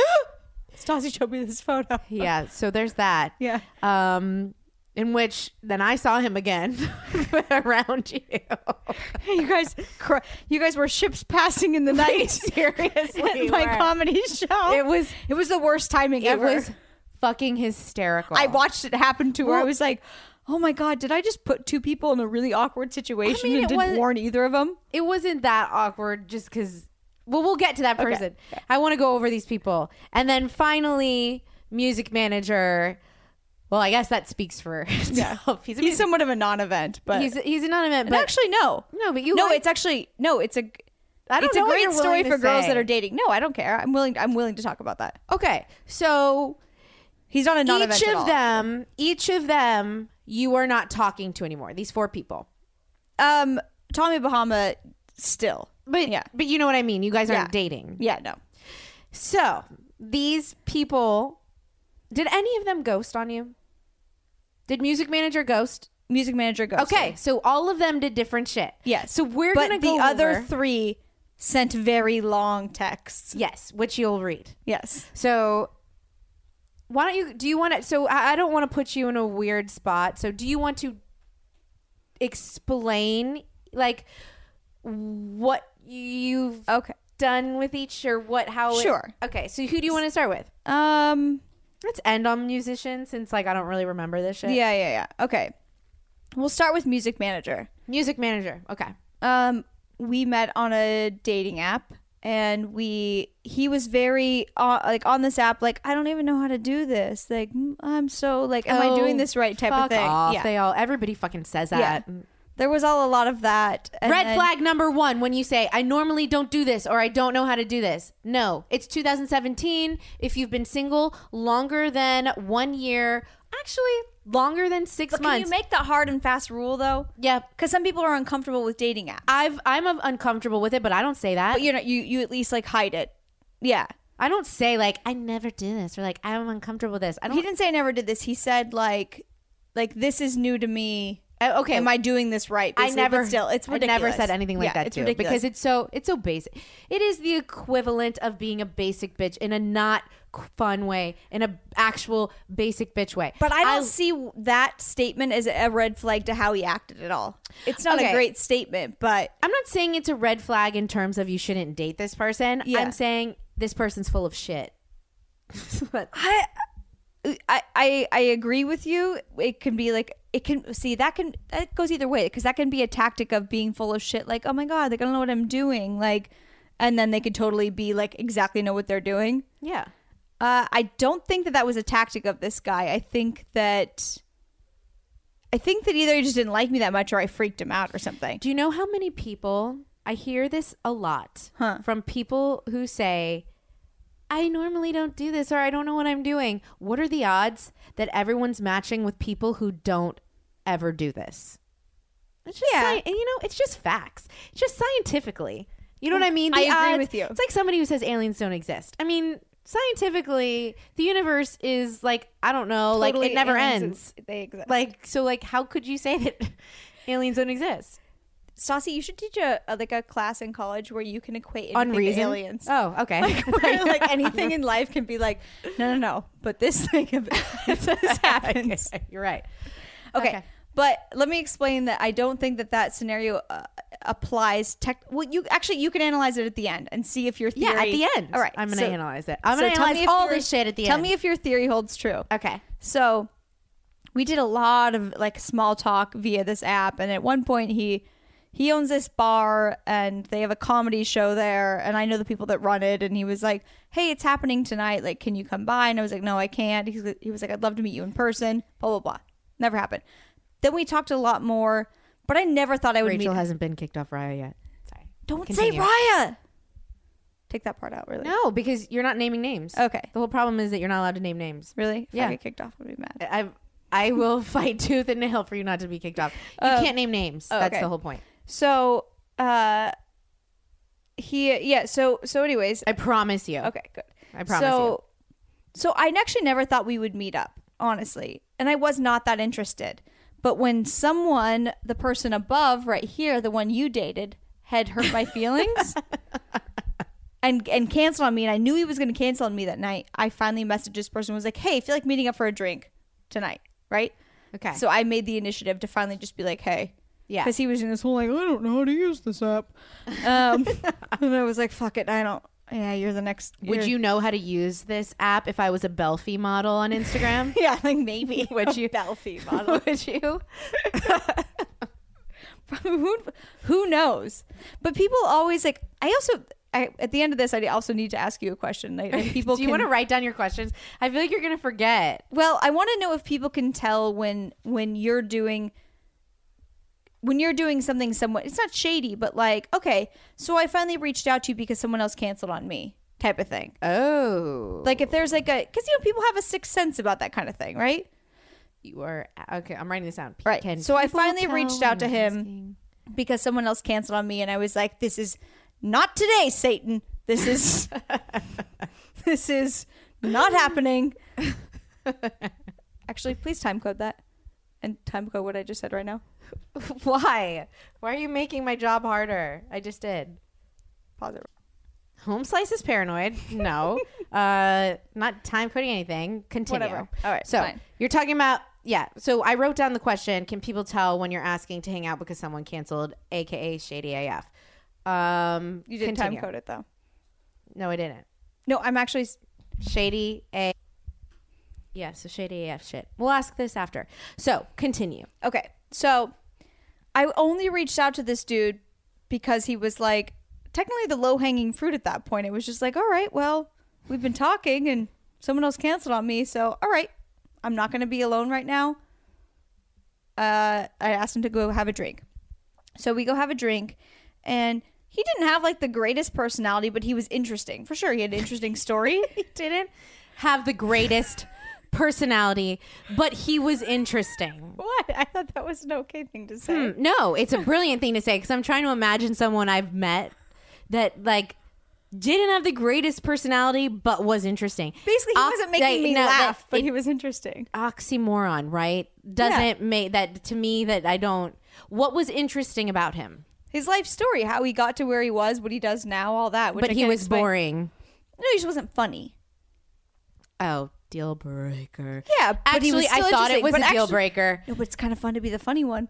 Stassi showed me this photo. [laughs] yeah. So there's that. Yeah. Um, in which then I saw him again [laughs] around you. You guys, cr- you guys were ships passing in the night. seriously at my were. comedy show. It was- it was the worst timing It ever. was fucking hysterical. I watched it happen to her. I was like, oh my god, did I just put two people in a really awkward situation mean, and didn't warn either of them? it wasn't that awkward just because well we'll get to that Okay. person i want to go over these people and then finally music manager well i guess that speaks for [laughs] itself he's, He's somewhat of a non-event, but he's he's a non-event but actually no, no but you no, like- it's actually no, it's a. I don't it's a great story for girls that are dating. No, I don't care. I'm willing. I'm willing to talk about that. okay so He's not a non-event each at of all. them each of them you are not talking to anymore these four people Um, Tommy Bahama still, but yeah, but you know what i mean you guys aren't Yeah. dating yeah, no. so these people did any of them ghost on you did music manager ghost Music manager ghost. Okay, so all of them did different shit. Yes. So we're but gonna the go other over- three sent very long texts. yes, which you'll read. Yes. So why don't you? Do you want to? So I, I don't want to put you in a weird spot. So do you want to explain like what you've Okay. done with each or what how? it- Sure. okay. So who do you want to start with? Um. Let's end on musician since like I don't really remember this shit. Yeah, yeah, yeah. Okay. We'll start with music manager. Music manager. Okay. Um, we met on a dating app. And we he was very uh, like on this app like I don't even know how to do this. Like I'm so like am I doing Oh, this right type of thing. Off. Yeah. They all everybody fucking says Yeah. that. there was all a lot of that. and Red then- flag number one when you say, I normally don't do this or I don't know how to do this. No, it's 2017. If you've been single longer than one year, actually longer than six But can months. you make that hard and fast rule though? yeah. Because some people are uncomfortable with dating apps. I've, I'm uncomfortable with it, but I don't say that. but you know, you you at least like hide it. Yeah. I don't say like, I never do this or like, I'm uncomfortable with this. I don't. He didn't say I never did this. He said like like this is new to me. Uh, okay. Am I doing this right? I never still it's I ridiculous. never said anything like Yeah, that it's too ridiculous. because it's so it's so basic. It is the equivalent of being a basic bitch in a not fun way, in a actual basic bitch way. But I don't see that statement as a red flag to how he acted at all. It's not Okay. a great statement, but I'm not saying it's a red flag in terms of you shouldn't date this person. Yeah. I'm saying this person's full of shit. [laughs] but I, I I I agree with you. It can be like it can see that can that goes either way because that can be a tactic of being full of shit. Like oh my god, I don't know what I'm doing. Like, and then they could totally be like exactly know what they're doing. yeah. Uh, I don't think that that was a tactic of this guy. I think that. I think that either he just didn't like me that much or I freaked him out or something. Do you know how many people I hear this a lot Huh. from people who say, I normally don't do this or I don't know what I'm doing. What are the odds that everyone's matching with people who don't ever do this? It's just Yeah. sci- and you know, it's just facts. It's just scientifically. You know what I mean? I agree odds- with you. It's like somebody who says aliens don't exist. I mean, scientifically, the universe is like, I don't know, like it never ends. They exist. Like so like how could you say that [laughs] aliens don't exist? Stassi, you should teach a, a like a class in college where you can equate anything aliens. Oh, okay. [laughs] [laughs] Where, like anything in life can be like, no, no, no. But this thing, this happens. You're right. Okay. Okay. But let me explain that I don't think that that scenario uh, applies. Tech. Well, you actually you can analyze it at the end and see if your theory. Yeah, at the end. All right. I'm gonna so- analyze it. I'm gonna analyze all this shit at the tell end. Tell me if your theory holds true. Okay. So we did a lot of like small talk via this app, and at one point he he owns this bar and they have a comedy show there, and I know the people that run it, and he was like, "Hey, it's happening tonight. Like, can you come by?" And I was like, "No, I can't." He was like, "I'd love to meet you in person." Blah blah blah. Never happened. Then we talked a lot more, but I never thought I would Rachael meet. hasn't been kicked off Raya yet. Sorry. Don't Continue. say Raya. Take that part out, really. No, because you're not naming names. Okay. The whole problem is that you're not allowed to name names. Really? If Yeah. I get kicked off, I'd be mad. I I will [laughs] fight tooth and nail for you not to be kicked off. You Oh. can't name names. Oh, That's okay. the whole point. So, uh, he yeah. So so anyways, I promise you. Okay, good. I promise so, So I actually never thought we would meet up, honestly. And I was not that interested. But when someone, the person above right here, the one you dated, had hurt my feelings [laughs] and and canceled on me, and I knew he was going to cancel on me that night, I finally messaged this person was like, "Hey, I feel like meeting up for a drink tonight, right?" Okay. So I made the initiative to finally just be like, "Hey." Yeah. Because he was in this whole like, I don't know how to use this app. Um, [laughs] and I was like, fuck it, I don't. Yeah, you're the next. Would you know how to use this app if I was a Belfie model on Instagram? [laughs] Yeah, like maybe. [laughs] Would you? [laughs] Belfie model. Would you? who, who knows? But people always like. I also. I, at the end of this, I also need to ask you a question. Like, people Do you can- want to write down your questions? I feel like you're gonna forget. Well, I want to know if people can tell when when you're doing when you're doing something somewhat it's not shady, but like, okay, so I finally reached out to you because someone else canceled on me type of thing. Oh, Like if there's like a cuz you know people have a sixth sense about that kind of thing, right? you are okay. I'm writing this down. Right. Can so I finally reached out to him asking? because someone else canceled on me and I was like, this is not today, Satan. This is [laughs] this is not happening. [laughs] Actually, please time code that. And time code what I just said right now. [laughs] Why? Why are you making my job harder? I just did. Pause it. Home slice is paranoid. No, [laughs] uh, not time coding anything. Continue. Whatever. All right, So fine. you're talking about yeah. So I wrote down the question: Can people tell when you're asking to hang out because someone canceled, aka shady AF? Um, You did continue. time code it though. No, I didn't. No, I'm actually Shady A. Yeah, so shady AF shit. We'll ask this after. So continue. Okay. So I only reached out to this dude because he was like technically the low hanging fruit at that point. It was just like, all right, well, we've been talking and someone else canceled on me, so all right, I'm not going to be alone right now. Uh, I asked him to go have a drink, so we go have a drink, and he didn't have like the greatest personality, but he was interesting for sure. He had an interesting story. [laughs] he didn't have the greatest personality, but he was interesting. [laughs] what? I thought that was an okay thing to say. Hmm, no, it's a brilliant thing to say because I'm trying to imagine someone I've met that like didn't have the greatest personality but was interesting. Basically, he Ox- wasn't making like, me no, laugh, but it- he was interesting. oxymoron, right? Doesn't make that to me that I don't. What was interesting about him? His life story, how he got to where he was, what he does now, all that. Which but I he was explain. boring. No, he just wasn't funny. Oh, deal breaker. Yeah, actually, I thought it was a deal breaker. No, but it's kind of fun to be the funny one,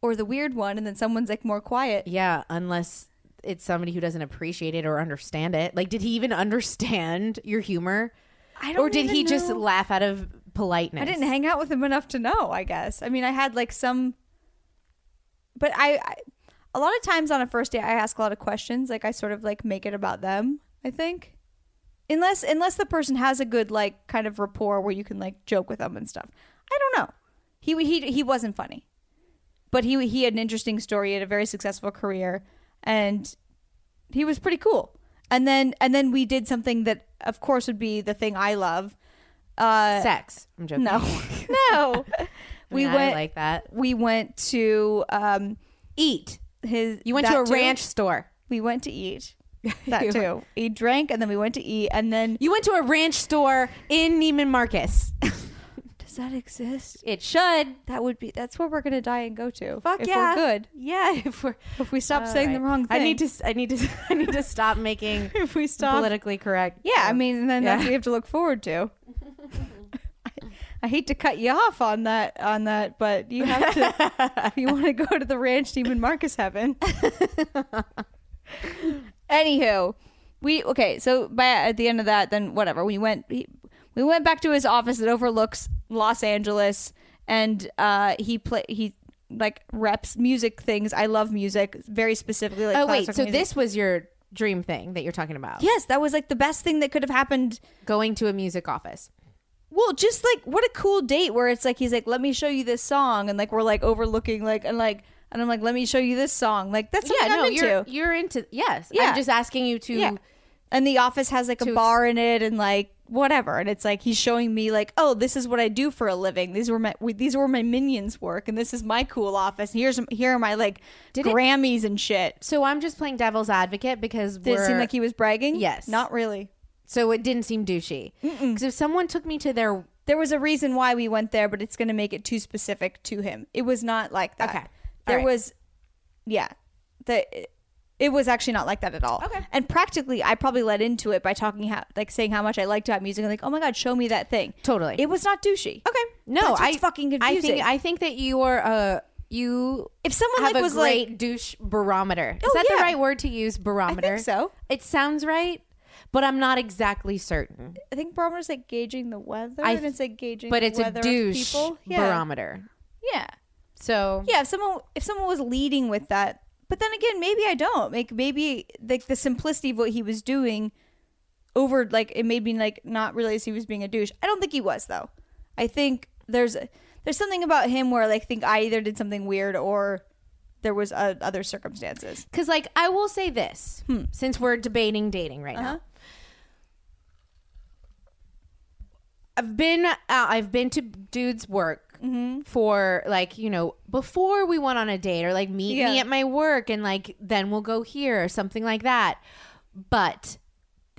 or the weird one, and then someone's like more quiet. Yeah, unless it's somebody who doesn't appreciate it or understand it. Like, did he even understand your humor? I don't. Or did he just laugh out of politeness? I didn't hang out with him enough to know. I guess. I mean, I had like some, but I, I, a lot of times on a first date, I ask a lot of questions. Like I sort of like make it about them. I think, unless unless the person has a good like kind of rapport where you can like joke with them and stuff. I don't know. He he he wasn't funny, but he he had an interesting story. He had a very successful career, and he was pretty cool. And then and then we did something that, of course, would be the thing I love. Uh, Sex. I'm joking. no, [laughs] no. we I mean, I went like that. We went to um Eat. his. You went to a too. ranch store. We went to eat. [laughs] That too. He drank and then we went to eat and then. You went to a ranch store in Neiman Marcus. [laughs] Does that exist? it should. That would be. That's where we're gonna die and go to. Fuck if yeah. we're good. Yeah, [laughs] if we're If we stop All saying the right. wrong thing. I need to. I need to. I need to stop making If we stop. politically correct. Yeah, I mean, then that's Yeah. what we have to look forward to. I, I hate to cut you off on that, on that, but you have to. if you want to go to the ranch Neiman Marcus Heaven. Anywho, we okay. So by at the end of that, then whatever. We went. He, we went back to his office that overlooks Los Angeles, and uh, he play he like reps music things. I love music very specifically. Like oh wait, so music. this was your dream thing that you're talking about? Yes, that was like the best thing that could have happened Going to a music office. Well, just like what a cool date where it's like he's like, let me show you this song, and like we're like overlooking like and like and I'm like, let me show you this song. Like that's yeah, I'm into. you're you're into. Yes, Yeah. I'm just asking you to. yeah. And the office has like a bar in it and like whatever, and it's like he's showing me like, oh, this is what I do for a living. These were my we- these were my minions work, and this is my cool office. Here's here are my like Did it- Grammys and shit. So I'm just playing devil's advocate because Did it seem like he was bragging? Yes. Not really. so it didn't seem douchey. Because if someone took me to their There was a reason why we went there, but it's going to make it too specific to him. It was not like that. Okay. There right. was, yeah, the it was actually not like that at all. Okay. And practically, I probably led into it by talking how, like, saying how much I liked that music and like, oh my god, show me that thing. Totally. It was not douchey. okay, no, I fucking I confusing. think I think that you are uh you If someone like a was great like, douche barometer. Is Oh, that the right word to use? Barometer. so. It sounds right, but I'm not exactly certain. I think barometer's like gauging the weather, I and it's like gauging, But the it's a douche people. Yeah. barometer. Yeah. So yeah if someone if someone was leading with that but then again maybe i don't. Like maybe like the simplicity of what he was doing over like it made me like not realize he was being a douche. I don't think he was though. I think there's there's something about him where like think i either did something weird or there was uh, other circumstances. Because, like, I will say this since we're debating dating right now. I've been uh, I've been to dudes' work Mm-hmm. for like you know before we went on a date or like meet me at my work and like then we'll go here or something like that. But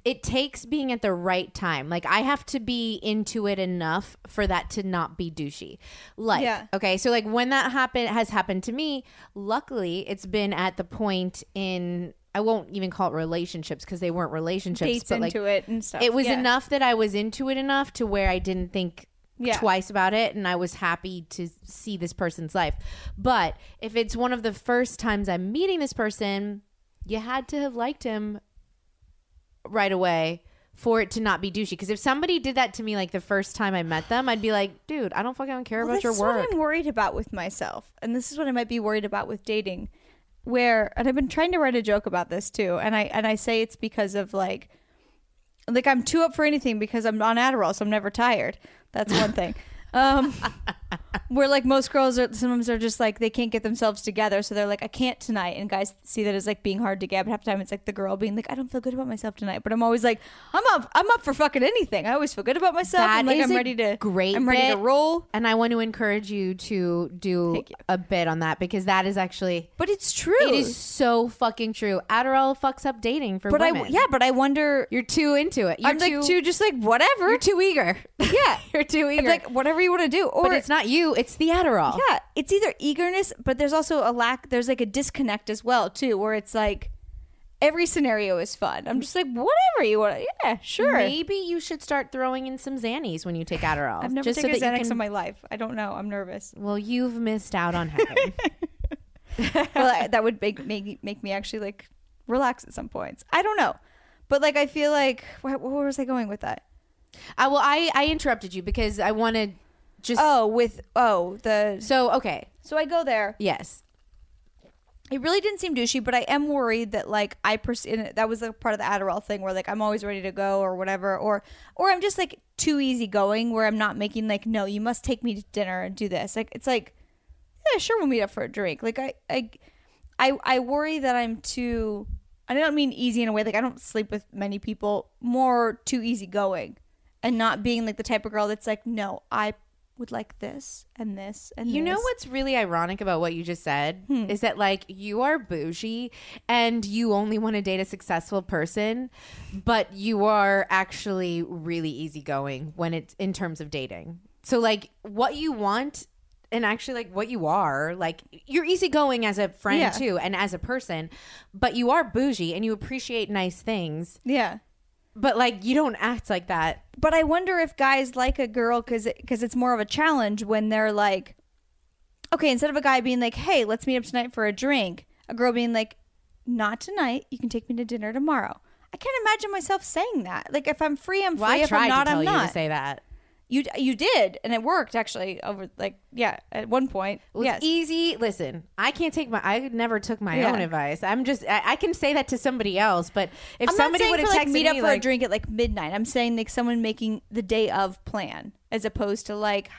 it takes being at the right time. Like I have to be into it enough for that to not be douchey. Like Yeah. okay, so like when that happened has happened to me, luckily it's been at the point in I won't even call it relationships because they weren't relationships, dates but like into it and stuff it was Yeah. enough that I was into it enough to where I didn't think Yeah. twice about it and I was happy to see this person's life. But if it's one of the first times I'm meeting this person, you had to have liked him right away for it to not be douchey. Because if somebody did that to me like the first time I met them, I'd be like, dude, I don't fucking care Well, about this your is work. what I'm worried about with myself, and this is what I might be worried about with dating. where and I've been trying to write a joke about this too, and I and I say it's because of like like I'm too up for anything because I'm on Adderall, so I'm never tired. That's one thing. Um, [laughs] where like most girls are sometimes are just like they can't get themselves together, so they're like I can't tonight, and guys see that as like being hard to get. But half the time it's like the girl being like I don't feel good about myself tonight, but I'm always like I'm up I'm up for fucking anything. I always feel good about myself. That I'm like is I'm ready to great I'm ready to roll. And I want to encourage you to do you. a bit on that because that is actually But it's true. it is so fucking true. Adderall fucks up dating for But women. I yeah, but I wonder. you're too into it. You're I'm like too just like whatever. You're too eager. yeah, [laughs] you're too It's eager. like whatever you want to do, or but it's not you. It's the Adderall. Yeah, it's either eagerness, but there's also a lack. There's like a disconnect as well too, where it's like every scenario is fun. I'm just like whatever you want. Yeah, sure. Maybe you should start throwing in some Xannies when you take Adderall. I've never just taken so that Xanax can- in my life. I don't know. I'm nervous. Well, you've missed out on heaven. [laughs] well, I- that would make make make me actually like relax at some points. I don't know, but like I feel like where, where was I going with that? uh, well, I I interrupted you because I wanted just Oh, with oh the so okay. so I go there. Yes. It really didn't seem douchey, but I am worried that like I pers- that was a part of the Adderall thing where like I'm always ready to go or whatever, or or I'm just like too easygoing where I'm not making like no, you must take me to dinner and do this. Like it's like yeah, sure we'll meet up for a drink. Like I I I, I worry that I'm too. I don't mean easy in a way like I don't sleep with many people. More too easygoing, and not being like the type of girl that's like no, I would like this and this and You know what's really ironic about what you just said Hmm. is that like you are bougie and you only want to date a successful person, but you are actually really easygoing when it's in terms of dating. So like what you want and actually like what you are, like you're easygoing as a friend Yeah. too and as a person, but you are bougie and you appreciate nice things, Yeah. But like you don't act like that. But I wonder if guys like a girl because because it's more of a challenge when they're like, okay, instead of a guy being like, hey, let's meet up tonight for a drink, a girl being like, not tonight. You can take me to dinner tomorrow. I can't imagine myself saying that. Like if I'm free, I'm free. Well, I if I'm not, to tell I'm you not. to say that. You you did, and it worked actually. Over like yeah, at one point. Well, yes. easy. Listen, I can't take my. I never took my Yeah. own advice. I'm just. I, I can say that to somebody else, but if I'm somebody would have like, texted meet up me for like, a drink at like midnight. I'm saying like someone making the day of plan as opposed to like,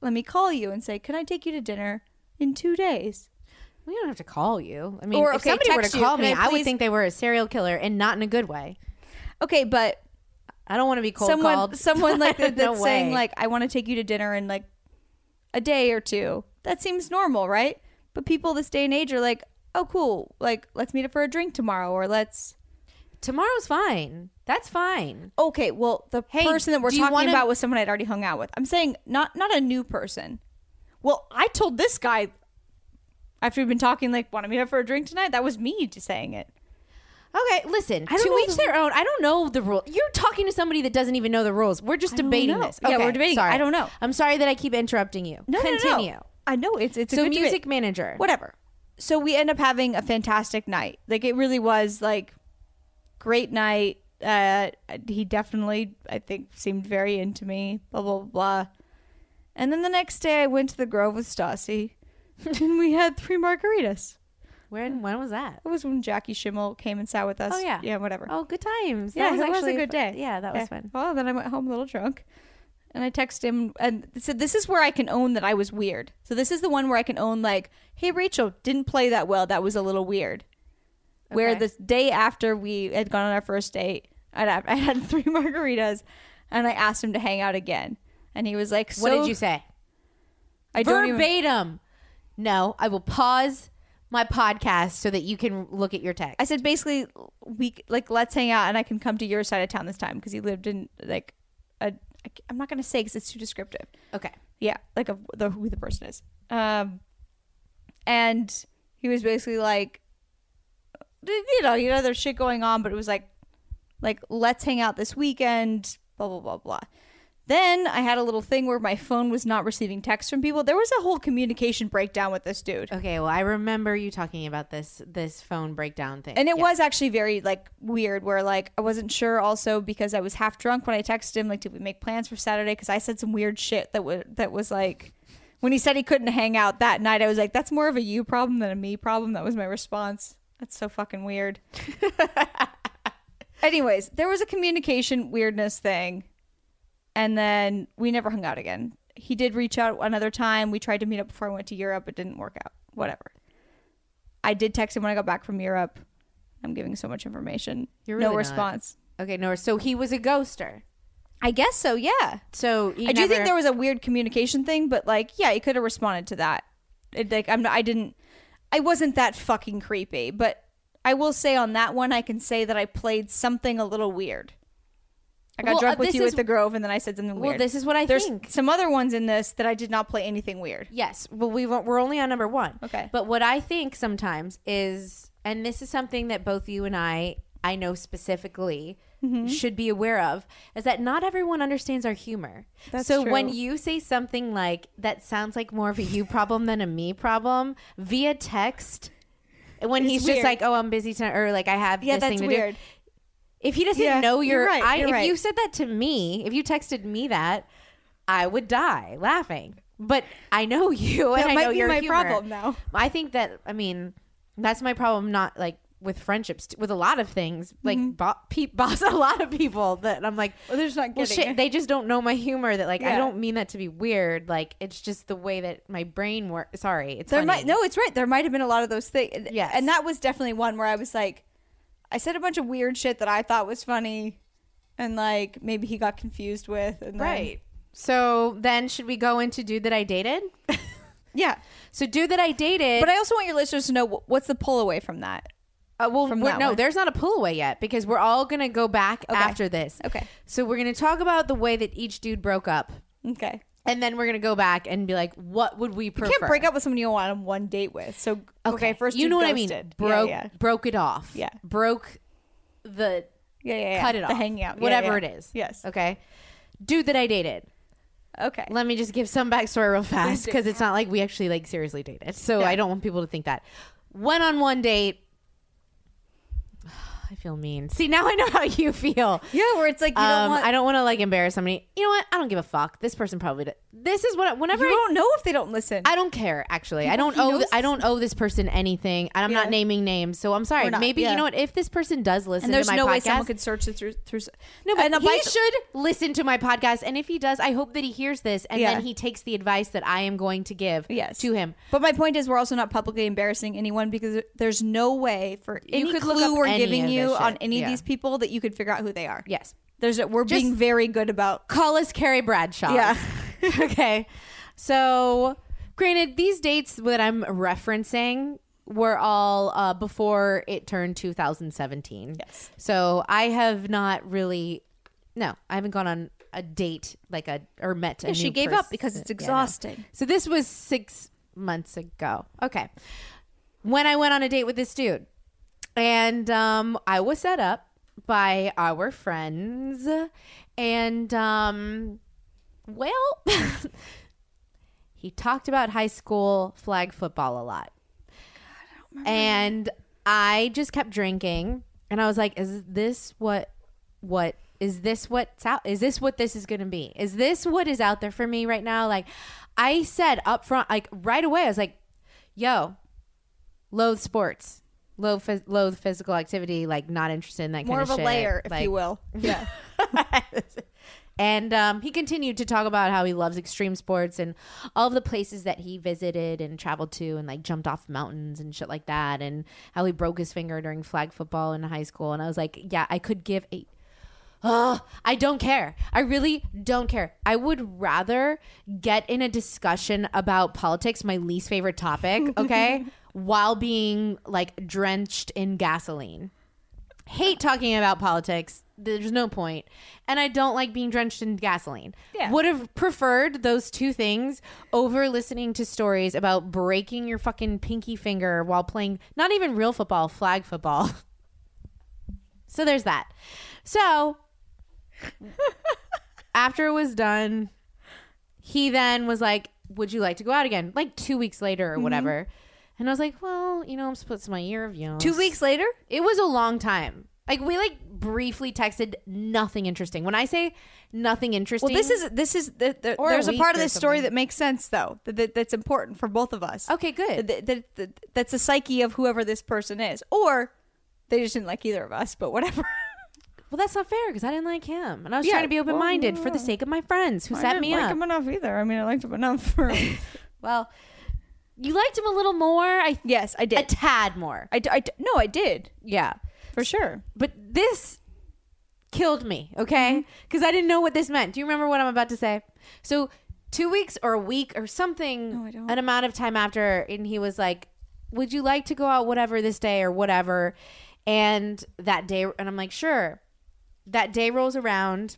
let me call you and say, can I take you to dinner in two days? we don't have to call you. I mean, Or, if okay, somebody were to text you, call me, I I, would think they were a serial killer and not in a good way. Okay, but I don't want to be cold someone called. someone like [laughs] that, No that's saying way. like I want to take you to dinner in like a day or two. That seems normal, right? But people this day and age are like, oh, cool. Like let's meet up for a drink tomorrow, or let's. tomorrow's fine. That's fine. Okay, well, the Hey, person that we're talking wanna- about was someone I'd already hung out with. I'm saying not not a new person. Well, I told this guy after we've been talking, like, want to meet up for a drink tonight. That was me just saying it. Okay, listen. I don't to know each the- their own. I don't know the rule. You're talking to somebody that doesn't even know the rules. We're just I don't debating know. this. Yeah, we're debating. Sorry. I don't know. I'm sorry that I keep interrupting you. No, no, no. Continue. I know it's it's a So good debate. music manager. whatever. So we end up having a fantastic night. Like it really was like great night. Uh, he definitely, I think, seemed very into me. Blah blah blah. And then the next day, I went to the Grove with Stassi, [laughs] and we had three margaritas. When when was that? It was when Jackie Schimmel came and sat with us. Oh, yeah. yeah, whatever. Oh, good times. yeah, that was it was a good day. Yeah, that was fun. Well, then I went home a little drunk, and I texted him and said, "This is where I can own that I was weird." So this is the one where I can own like, "Hey, Rachael, didn't play that well. That was a little weird." Where the day after we had gone on our first date, I'd, [laughs] I had three [laughs] margaritas, and I asked him to hang out again, and he was like, What did you say? I don't even." Verbatim. No, I will pause my podcast so that you can look at your text. I said basically, we like let's hang out, and I can come to your side of town this time because he lived in like a. I'm not gonna say because it's too descriptive. okay. yeah like of the who the person is um and he was basically like you know you know there's shit going on but it was like like let's hang out this weekend blah blah blah blah then i had a little thing where my phone was not receiving texts from people there was a whole communication breakdown with this dude Okay, well, I remember you talking about this this phone breakdown thing. and it Yeah. was actually very like weird where like i wasn't sure also because i was half drunk when i texted him like did we make plans for saturday because i said some weird shit that was that was like When he said he couldn't hang out that night, I was like, that's more of a you problem than a me problem. That was my response. That's so fucking weird. [laughs] Anyways, there was a communication weirdness thing. And then we never hung out again. He did reach out another time. We tried to meet up before I went to Europe. It didn't work out. Whatever. I did text him when I got back from Europe. I'm giving so much information. You're no really not. response. Okay, no. So he was a ghoster. I guess so, yeah. So I do never- think there was a weird communication thing, but like, yeah, he could have responded to that. It, like, I'm not, I didn't, I wasn't that fucking creepy, but I will say on that one, I can say that I played something a little weird. I got Well, drunk uh, with you is- at the Grove, and then I said something Well, weird. Well, this is what I think. There's think. some other ones in this that I did not play anything weird. Yes, well, we we're only on number one. Okay. But what I think sometimes is, and this is something that both you and I, I know specifically, Mm-hmm. should be aware of, is that not everyone understands our humor. That's so when you say something like that sounds like more of a you problem than a me problem via text, when It's he's weird. just like, "Oh, I'm busy tonight," or like, "I have Yeah, this that's thing to weird. do." If he doesn't Yeah, know you're you're, right, I, you're if right. you said that to me, if you texted me that, I would die laughing. But I know [laughs] you, and That I might know be your my humor. problem now. I think that I mean that's my problem. Not like with friendships, with a lot of things, like mm-hmm. bo- pe- [laughs] boss, a lot of people that I'm like, Well, they're just not well, getting shit, it. they just don't know my humor. That like I don't mean that to be weird. Like it's just the way that my brain works. Sorry, it's There funny. might no, it's right. There might have been a lot of those things. Yeah, and that was definitely one where I was like, I said a bunch of weird shit that I thought was funny, and like maybe he got confused with. And then- right. So then, should we go into dude that I dated? [laughs] yeah. So dude that I dated, But I also want your listeners to know wh- what's the pull away from that. Uh, well, from that no, one. there's not a pull away yet because we're all gonna go back Okay. after this. Okay. So we're gonna talk about the way that each dude broke up, Okay. And then we're gonna go back and be like, what would we prefer? You can't break up with someone you want on one date with. So okay, first you know what I mean. Broke, Yeah, yeah, broke it off. Yeah. broke the yeah, yeah, yeah. cut it the off. hanging out, whatever it is. Yes. Okay. Dude that I dated. Okay. Let me just give some backstory real [laughs] fast because it's not like we actually like seriously dated. So. I don't want people to think that. Went on one date. I feel mean. See, now I know how you feel. Yeah, where it's like you Um, don't want. I don't want to like embarrass somebody. You know what? I don't give a fuck. This person probably. This is what. Whenever you I, don't know if they don't listen. I don't care. Actually, I don't he owe. knows I don't owe this person anything, and I'm Yeah. not naming names. So I'm sorry. We're not, Maybe yeah. you know what? If this person does listen and there's to my no podcast, way someone could search it through through. no, but and a he should listen to my podcast. And if he does, I hope that he hears this and Yeah. then he takes the advice that I am going to give Yes. to him. But my point is, we're also not publicly embarrassing anyone because there's no way for any could look clue up we're any giving of you this on any Yeah. of these people that you could figure out who they are. Yes. There's a, we're Just- being very good about. Call us Carrie Bradshaw. Yeah. [laughs] [laughs] okay. So, granted, these dates that I'm referencing were all uh, before it turned 2017. Yes. So I have not really, no, I haven't gone on a date like a or met. A Yeah, she gave up because it's Yeah, no. exhausting. So this was six months ago. Okay. When I went on a date with this dude, and um, I was set up by our friends, and um, well, [laughs] he talked about high school flag football a lot, and I just kept drinking, and I was like, "Is this what? What is this? What's out? Is this what this is going to be? Is this what is out there for me right now?" Like, I said up front, like right away, I was like, "Yo, loathe sports." Low, phys- loathe physical activity, like not interested in that More kind of a shit. layer, if Like- you will. Yeah. [laughs] and um, he continued to talk about how he loves extreme sports and all of the places that he visited and traveled to and like jumped off mountains and shit like that and how he broke his finger during flag football in high school and i was like yeah i could give a Oh, I don't care. I really don't care. I would rather get in a discussion about politics, my least favorite topic, [laughs] okay, while being like drenched in gasoline. Hate talking about politics. There's no point. And I don't like being drenched in gasoline. Yeah. Would have preferred those two things over listening to stories about breaking your fucking pinky finger while playing not even real football, flag football. [laughs] So there's that. So after it was done, he then was like, Would you like to go out again? Like two weeks later or mm-hmm. whatever. And I was like, Well, you know, I'm supposed to my year of young. Two weeks later? It was a long time. Like we like briefly texted nothing interesting. When I say nothing interesting, Well, this is this is the, the, Or a there's a, part of this story that makes sense though. That, that that's important for both of us. okay. Good. That, that- that's the psyche of whoever this person is, or they just didn't like either of us. But whatever. [laughs] Well, that's not fair because I didn't like him, and I was Yeah, trying to be open minded for the sake of my friends who I set didn't me like up. him enough either. I mean, I liked him enough for. [laughs] Well, you liked him a little more. I yes, I a did. A tad more. I, d- I d- no, I did Yeah, for sure. but this killed me. Okay, Mm-hmm. because I didn't know what this meant. Do you remember what I'm about to say? So two weeks or a week or something, No, I don't. an amount of time after, and he was like, "Would you like to go out whatever this day or whatever?" And that day, and I'm like, "Sure." That day rolls around,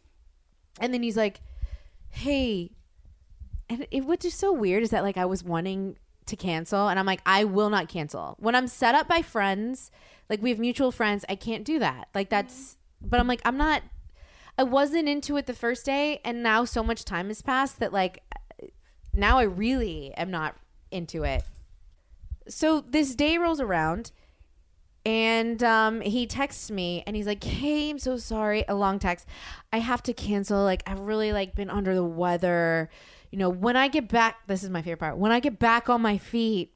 and then he's like, "Hey." And it was just so weird is that like I was wanting to cancel and I'm like I will not cancel. When I'm set up by friends, like we have mutual friends, I can't do that. Like that's but I'm like I'm not I wasn't into it the first day and now so much time has passed that like now I really am not into it. So this day rolls around and um, he texts me and he's like, "Hey, I'm so sorry." A long text. I have to cancel. Like I've really like been under the weather. You know, when I get back, this is my favorite part. When I get back on my feet,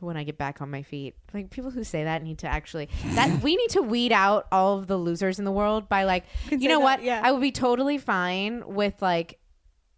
when I get back on my feet, like people who say that need to actually that we need to weed out all of the losers in the world by like, you say know that, what? yeah. I would be totally fine with like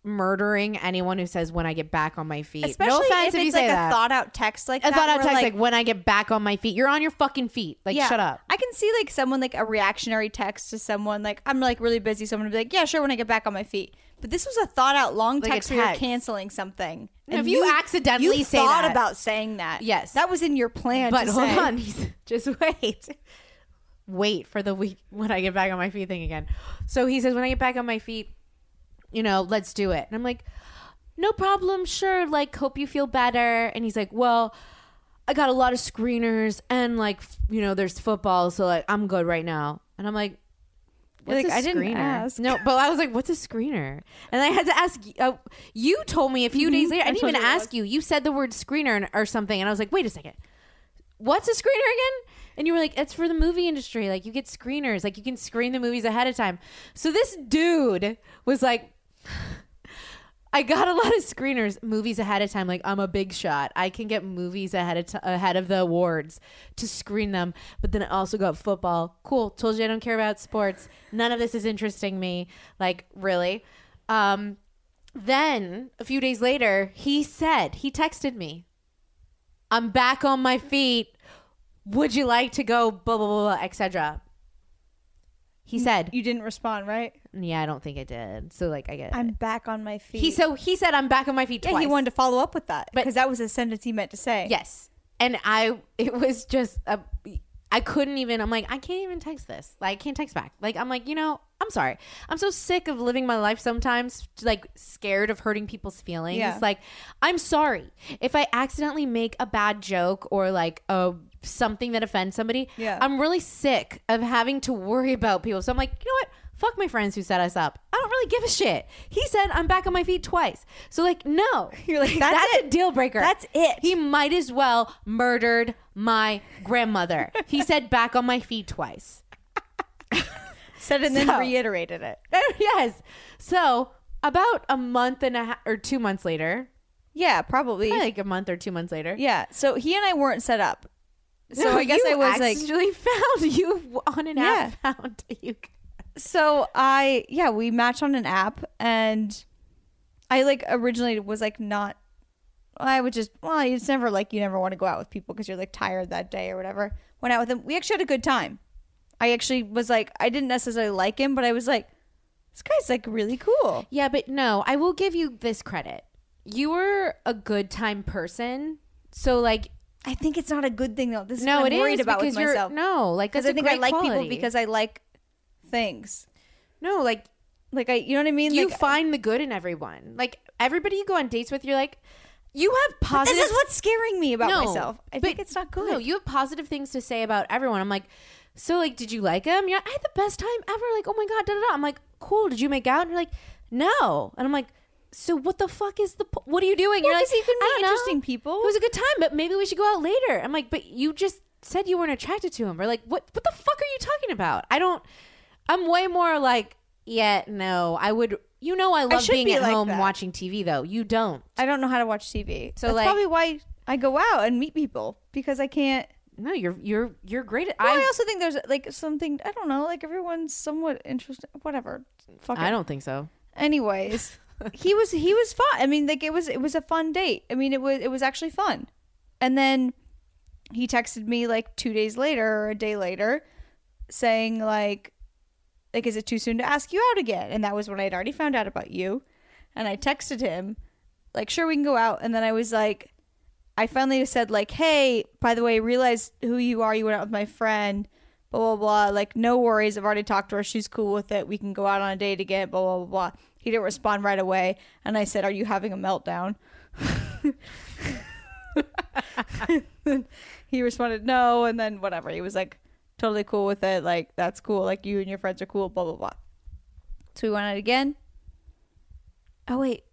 murdering anyone who says when I get back on my feet. Especially no offense if if, it's you say like that. a thought out text like a that. thought out text like, when I get back on my feet. You're on your fucking feet. Like Yeah. shut up. I can see like someone like a reactionary text to someone like I'm like really busy. Someone would be like, yeah, sure, when I get back on my feet. But this was a thought out long Like a text where you're canceling something. If you accidentally you say thought that- about saying that, Yes. that was in your plan. But to hold say. on, [laughs] just wait. Wait for the week when I get back on my feet thing again. So he says, when I get back on my feet, you know, let's do it. And I'm like, no problem, sure. Like, hope you feel better. And he's like, well, I got a lot of screeners and like, you know, there's football, so like, I'm good right now. And I'm like, What's like, a "I didn't screener? ask." No, but I was like, "What's a screener?" And I had to ask. Uh, you told me a few days later. I I didn't told even you ask you. You said the word screener or something, and I was like, "Wait a second, what's a screener again?" And you were like, "It's for the movie industry. Like you get screeners. Like you can screen the movies ahead of time." So this dude was like. I got a lot of screeners, movies ahead of time. Like I'm a big shot. I can get movies ahead of t- ahead of the awards to screen them. But then I also got football. Cool. Told you I don't care about sports. None of this is interesting me. Like really. Um, then a few days later, he said he texted me. I'm back on my feet. Would you like to go? Blah blah blah, blah etc. He said, You didn't respond, right? "Yeah, I don't think I did." So like, I get. I'm it. back on my feet. He so he said, "I'm back on my feet." yeah, twice. he wanted to follow up with that But- because that was a sentence he meant to say. Yes. And I, it was just, a, I couldn't even, I'm like, I can't even text this. Like, I can't text back. Like, I'm like, you know, I'm sorry. I'm so sick of living my life sometimes, like, scared of hurting people's feelings. Yeah. Like, I'm sorry. If I accidentally make a bad joke or like a, something that offends somebody, Yeah. I'm really sick of having to worry about people. So I'm like, you know what? Fuck my friends who set us up. I don't really give a shit. He said I'm back on my feet twice. So like, no. [laughs] You're like, that's a deal breaker. That's it. He might as well murdered my grandmother. He [laughs] said back on my feet twice. [laughs] Said it and then So- reiterated it. yes. So about a month and a half or two months later, Yeah, probably. probably like a month or two months later. yeah. So he and I weren't set up. So No, I guess I was like, actually found you on an app. Found you. So I yeah, we matched on an app and I like originally was like not I would just well, it's never like you never want to go out with people because you're like tired that day or whatever. Went out with him. We actually had a good time. I actually was like I didn't necessarily like him, but I was like this guy's like really cool. Yeah, but no, I will give you this credit. You were a good time person. So like I think it's not a good thing though. This is no, what I'm worried is about with because you're myself. no, like because I think I like people because I like things. no, like Like I, you know what I mean? you like, find the good in everyone. Like everybody you go on dates with, you're like, you have positive. this is what's scaring me about No, myself. I think it's not good. No, you have positive things to say about everyone. I'm like, so like, did you like him? Yeah, I had the best time ever. Like, oh my god, da da da. I'm like, cool. Did you make out? And you're like, no. And I'm like, so what the fuck is the? Po- what are you doing? Well, you're like, you can meet don't know. interesting people. It was a good time, but maybe we should go out later. I'm like, but you just said you weren't attracted to him or like what what the fuck are you talking about? I don't I'm way more like yeah, no. I would you know I love should being be at like home that. watching TV though. You don't. I don't know how to watch TV. So, That's like- probably why I go out and meet people because I can't. No, you're you're you're great at Well, I, I also think there's like something I don't know. Like everyone's somewhat interested. Whatever. Fuck it. I don't think so. Anyways, [laughs] he was he was fun. I mean, like it was it was a fun date. I mean, it was it was actually fun. And then he texted me like two days later or a day later, saying like, like is it too soon to ask you out again? And that was when I'd already found out about you, and I texted him, like, sure we can go out. And then I was like, I finally said like, hey, by the way, realize who you are. You went out with my friend. Blah blah blah. Like, no worries. I've already talked to her. She's cool with it. We can go out on a date again. Blah blah blah. blah. He didn't respond right away, and I said, "Are you having a meltdown?" [laughs] [laughs] [laughs] he responded, "No," and then whatever. He was like, totally cool with it. Like, that's cool. Like, you and your friends are cool. Blah blah blah. So we went out again. Oh wait,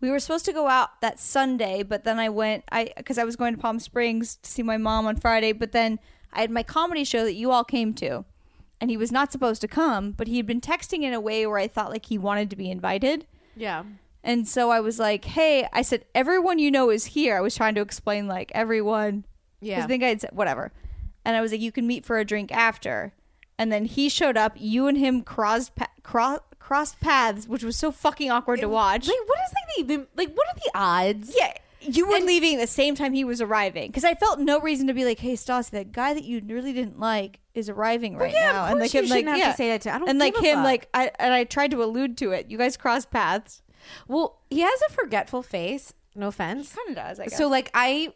we were supposed to go out that Sunday, but then I went I because I was going to Palm Springs to see my mom on Friday, but then I had my comedy show that you all came to. And he was not supposed to come, but he had been texting in a way where I thought like he wanted to be invited. Yeah. And so I was like, "Hey," I said, "Everyone you know is here." I was trying to explain like everyone. Yeah. I think I'd said whatever. And I was like, "You can meet for a drink after." And then he showed up. You and him crossed pa- cro- crossed paths, which was so fucking awkward to watch. Like what is like the like what are the odds? Yeah, you were leaving at the same time he was arriving because I felt no reason to be like, "Hey, Stassi, that guy that you really didn't like is arriving right yeah, of now." course like you him, like, shouldn't have to yeah. say that to- I don't and like him, fuck. like I and I tried to allude to it. You guys crossed paths. Well, he has a forgetful face. No offense. Kind of does. So like I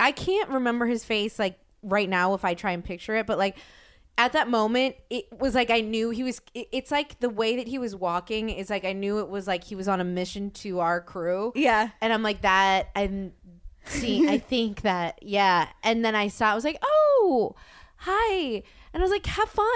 I can't remember his face like right now if I try and picture it, but like at that moment it was like I knew he was it- it's like the way that he was walking is like I knew it was like he was on a mission to our crew. Yeah. And I'm like that and see I [laughs] think that yeah. And then I saw I was like, "Oh, hi." And I was like, "Have fun."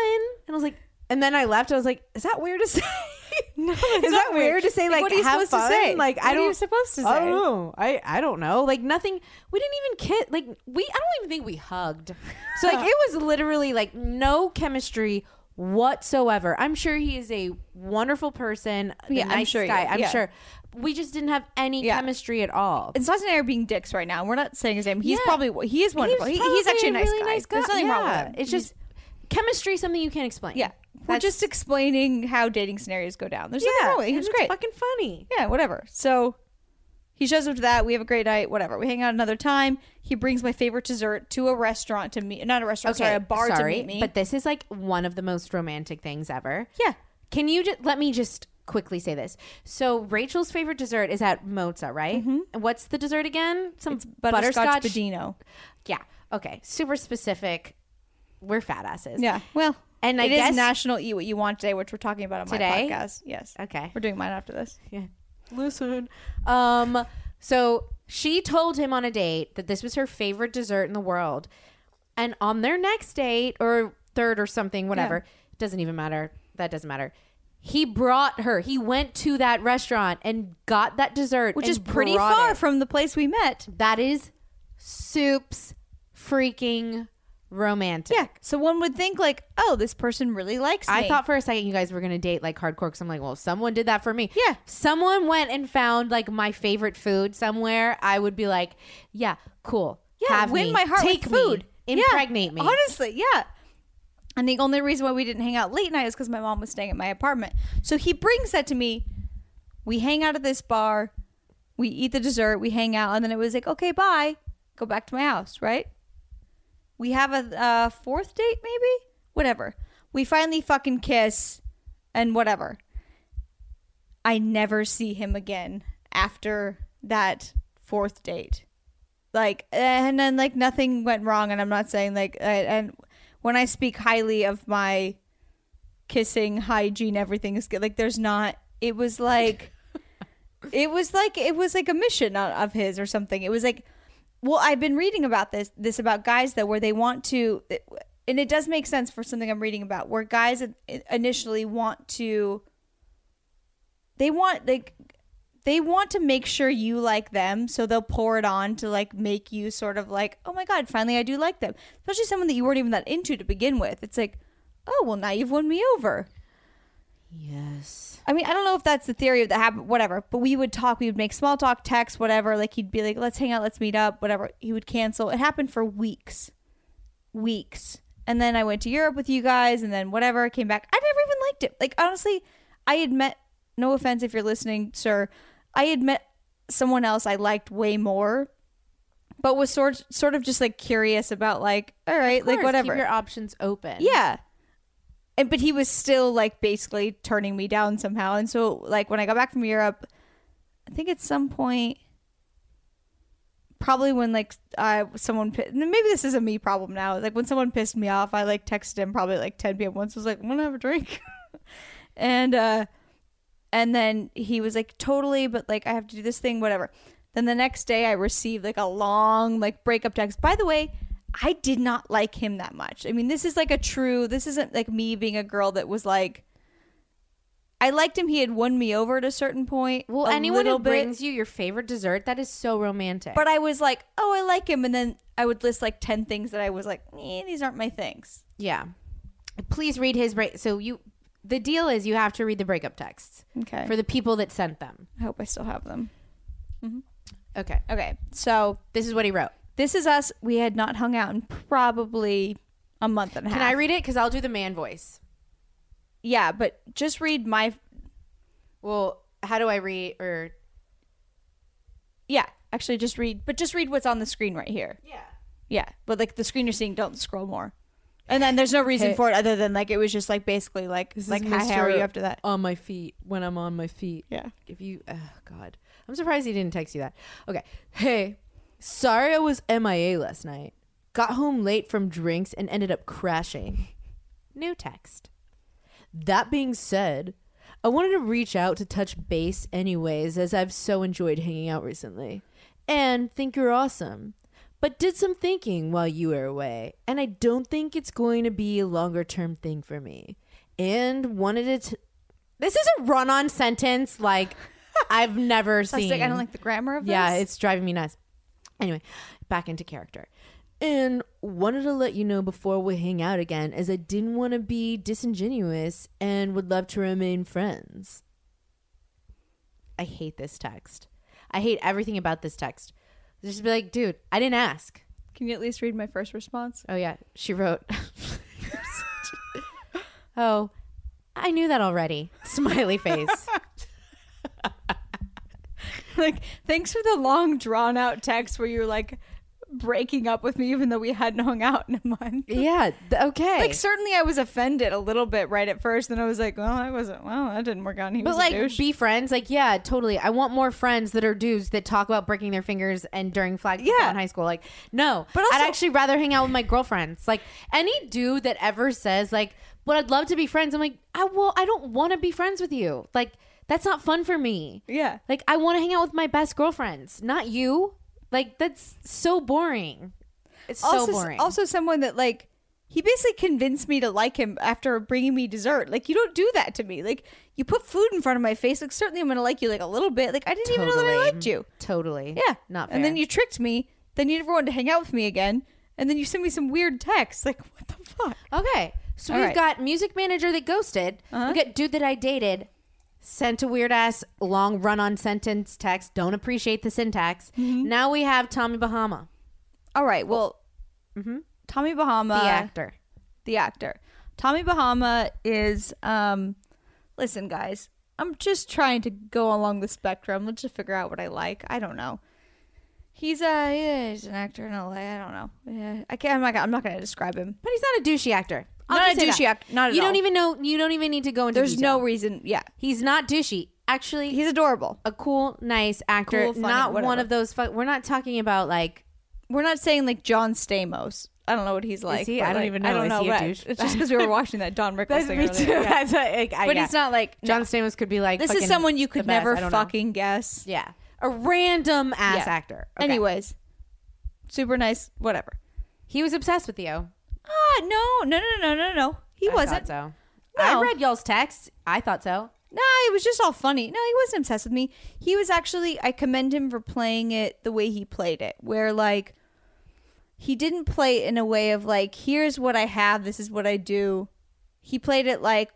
And I was like and then I left. I was like, "Is that weird to say?" [laughs] no, is that weird to say like, what are you supposed to say? Like What I don't. you supposed to I say? don't know. I I don't know. Like nothing. We didn't even kiss. Like we. I don't even think we hugged. So like it was literally like no chemistry whatsoever. I'm sure he is a wonderful person. The Yeah, I'm sure guy. is, I'm yeah. sure. We just didn't have any Yeah. chemistry at all. And Stassi and I are being dicks right now. We're not saying his name. He's Yeah. probably he is wonderful. He, he's actually a nice really guy. nice guy. There's nothing wrong with Yeah. him. It's He's- just chemistry, something you can't explain. yeah. We're That's- just explaining how dating scenarios go down. There's nothing wrong with it. He and was it's great. Fucking funny. yeah, whatever. So he shows up to that. We have a great night. Whatever. We hang out another time. He brings my favorite dessert to a restaurant to meet. Not a restaurant. sorry, a bar sorry, to meet me. But this is like one of the most romantic things ever. yeah. Can you just let me just quickly say this? So Rachael's favorite dessert is at Mozza, right? And what's the dessert again? Some Mm-hmm. Butterscotch Budino. Yeah. Okay. Super specific. We're fat asses. Yeah. Well, And I it is guess- National Eat What You Want Day, which we're talking about on Today? my podcast. Yes. Okay. We're doing mine after this. Yeah. Listen. Um. So she told him on a date that this was her favorite dessert in the world, and on their next date or third or something, whatever, it doesn't even matter. That doesn't matter. He brought her. He went to that restaurant and got that dessert, Which is pretty far it. from the place we met. That is soups freaking romantic. Yeah. So one would think like, oh, this person really likes me. I thought for a second you guys were gonna date like hardcore because I'm like, well, someone did that for me. Yeah. Someone went and found like my favorite food somewhere. I would be like, yeah, cool. yeah, Have win me. my heart Take with me. food. Yeah, Impregnate me. Honestly, yeah. And the only reason why we didn't hang out late night is because my mom was staying at my apartment. So he brings that to me. We hang out at this bar. We eat the dessert. We hang out, and then it was like, okay, bye. Go back to my house, right? We have a uh, fourth date, maybe. Whatever. We finally fucking kiss, and whatever. I never see him again after that fourth date. Like, and then like nothing went wrong, and I'm not saying like, and when I speak highly of my kissing hygiene, everything is good. Like, there's not. It was like, [laughs] it was like it was like a mission of his or something. It was like, well, I've been reading about this this about guys though, where they want to, and it does make sense for something I'm reading about, where guys initially want to they want like they want to make sure you like them, so they'll pour it on to like make you sort of like, oh my god, finally I do like them. Especially someone that you weren't even that into to begin with. It's like, oh well, now you've won me over. Yes. I mean, I don't know if that's the theory of that happened, whatever. But we would talk, we would make small talk, text, whatever. Like he'd be like, let's hang out, let's meet up, whatever. He would cancel. It happened for weeks, weeks. And then I went to Europe with you guys, and then whatever came back. I never even liked it. Like honestly, I had met. No offense if you're listening, sir. I had met someone else I liked way more, but was sort sort of just like curious about like, all right, like whatever. Keep your options open. Yeah. And but he was still like basically turning me down somehow. And so like when I got back from Europe, I think at some point probably when like I someone maybe this is a me problem now. Like when someone pissed me off, I like texted him probably like 10 p.m. once was like, "Want to have a drink?" [laughs] and uh and then he was like, "Totally, but like I have to do this thing, whatever." Then the next day I received like a long like breakup text. By the way, I did not like him that much. I mean, this is like a true this isn't like me being a girl that was like I liked him. He had won me over at a certain point. Well, anyone who bit. brings you your favorite dessert, that is so romantic. But I was like, oh, I like him, and then I would list like ten things that I was like, eh, these aren't my things. yeah. Please read his break. So you, the deal is you have to read the breakup texts Okay. for the people that sent them. I hope I still have them. Mm-hmm. Okay. Okay, so This is what he wrote. This is us. We had not hung out in probably a month and a half. Can I read it? Because I'll do the man voice. Yeah, but just read my. Well, how do I read? Or Yeah, actually, just read, but just read what's on the screen right here. yeah. Yeah, but like the screen you're seeing, don't scroll more. And then there's no reason Hey. for it other than like it was just like basically like like hi, how are you after that? On my feet when I'm on my feet. Yeah. If you, oh God, I'm surprised he didn't text you that. Okay. Hey, sorry I was MIA last night. Got home late from drinks and ended up crashing. New text. That being said, I wanted to reach out to touch base anyways, as I've so enjoyed hanging out recently. And think you're awesome. But did some thinking while you were away, and I don't think it's going to be a longer term thing for me. And wanted it to. This is a run on sentence like I've never seen. like, I don't like the grammar of this. Yeah, it's driving me nuts. Anyway, back into character. And wanted to let you know before we hang out again, as I didn't want to be disingenuous and would love to remain friends. I hate this text. I hate everything about this text. Just be like, dude, I didn't ask. Can you at least read my first response? Oh yeah, she wrote. [laughs] oh, I knew that already. Smiley face. [laughs] like, thanks for the long drawn out text where you're like breaking up with me even though we hadn't hung out in a month. yeah. Okay. Like certainly I was offended a little bit right at first, then I was like, well, I wasn't. Well, that didn't work out. He But like, be friends. Like, yeah, totally. I want more friends that are dudes that talk about breaking their fingers and during flag football Yeah. in high school. Like, no. But I'd actually rather hang out with my girlfriends. Like, any dude that ever says like, "But I'd love to be friends," I'm like, I will I don't want to be friends with you. Like, that's not fun for me. yeah. Like, I want to hang out with my best girlfriends, not you. Like, that's so boring. It's so boring. also someone that like he basically convinced me to like him after bringing me dessert. Like you don't do that to me. Like you put food in front of my face. Like certainly I'm gonna like you like a little bit. Like I didn't even know that I liked you. totally. Yeah. Not. And then you tricked me. Then you never wanted to hang out with me again. And then you sent me some weird text. Like what the fuck? Okay. So All we've right. got music manager that ghosted. Uh-huh. We got dude that I dated. Sent a weird ass long run on sentence text. Don't appreciate the syntax. Mm-hmm. Now we have Tommy Bahama, All right. Well, Tommy Bahama, the actor. the actor. Tommy Bahama is um listen guys, I'm just trying to go along the spectrum. Let's just figure out what I like. I don't know. He's a yeah, he's an actor in LA. I don't know. Yeah, I can't. I'm not. I'm not to describe him. But he's not a douchey actor. I'll Not a douchey act- not at You all. don't even know. You don't even need to go into. There's detail. no reason. Yeah, He's not douchey. Actually, he's adorable. a cool, nice actor. Cool, funny, not one whatever. of those. Fu- we're not talking about like. We're not saying like John Stamos. I don't know what he's like. he? I don't like, even I don't know. douche? [laughs] It's just because we were watching that Don [laughs] Rickles thing. earlier. Yeah. [laughs] That's what- like, I- But yeah. he's not like John no. Stamos could be like. This is someone you could never don't know. fucking guess. Yeah, a random ass Yeah. actor. Okay. Anyways, super nice. Whatever. he was obsessed with you. Ah, no, no, no, no, no, no. He I wasn't. so. No. I read y'all's texts. I thought so. No, it was just all funny. No, he wasn't obsessed with me. He was actually I commend him for playing it the way he played it, where like he didn't play it in a way of like, here's what I have, this is what I do. He played it like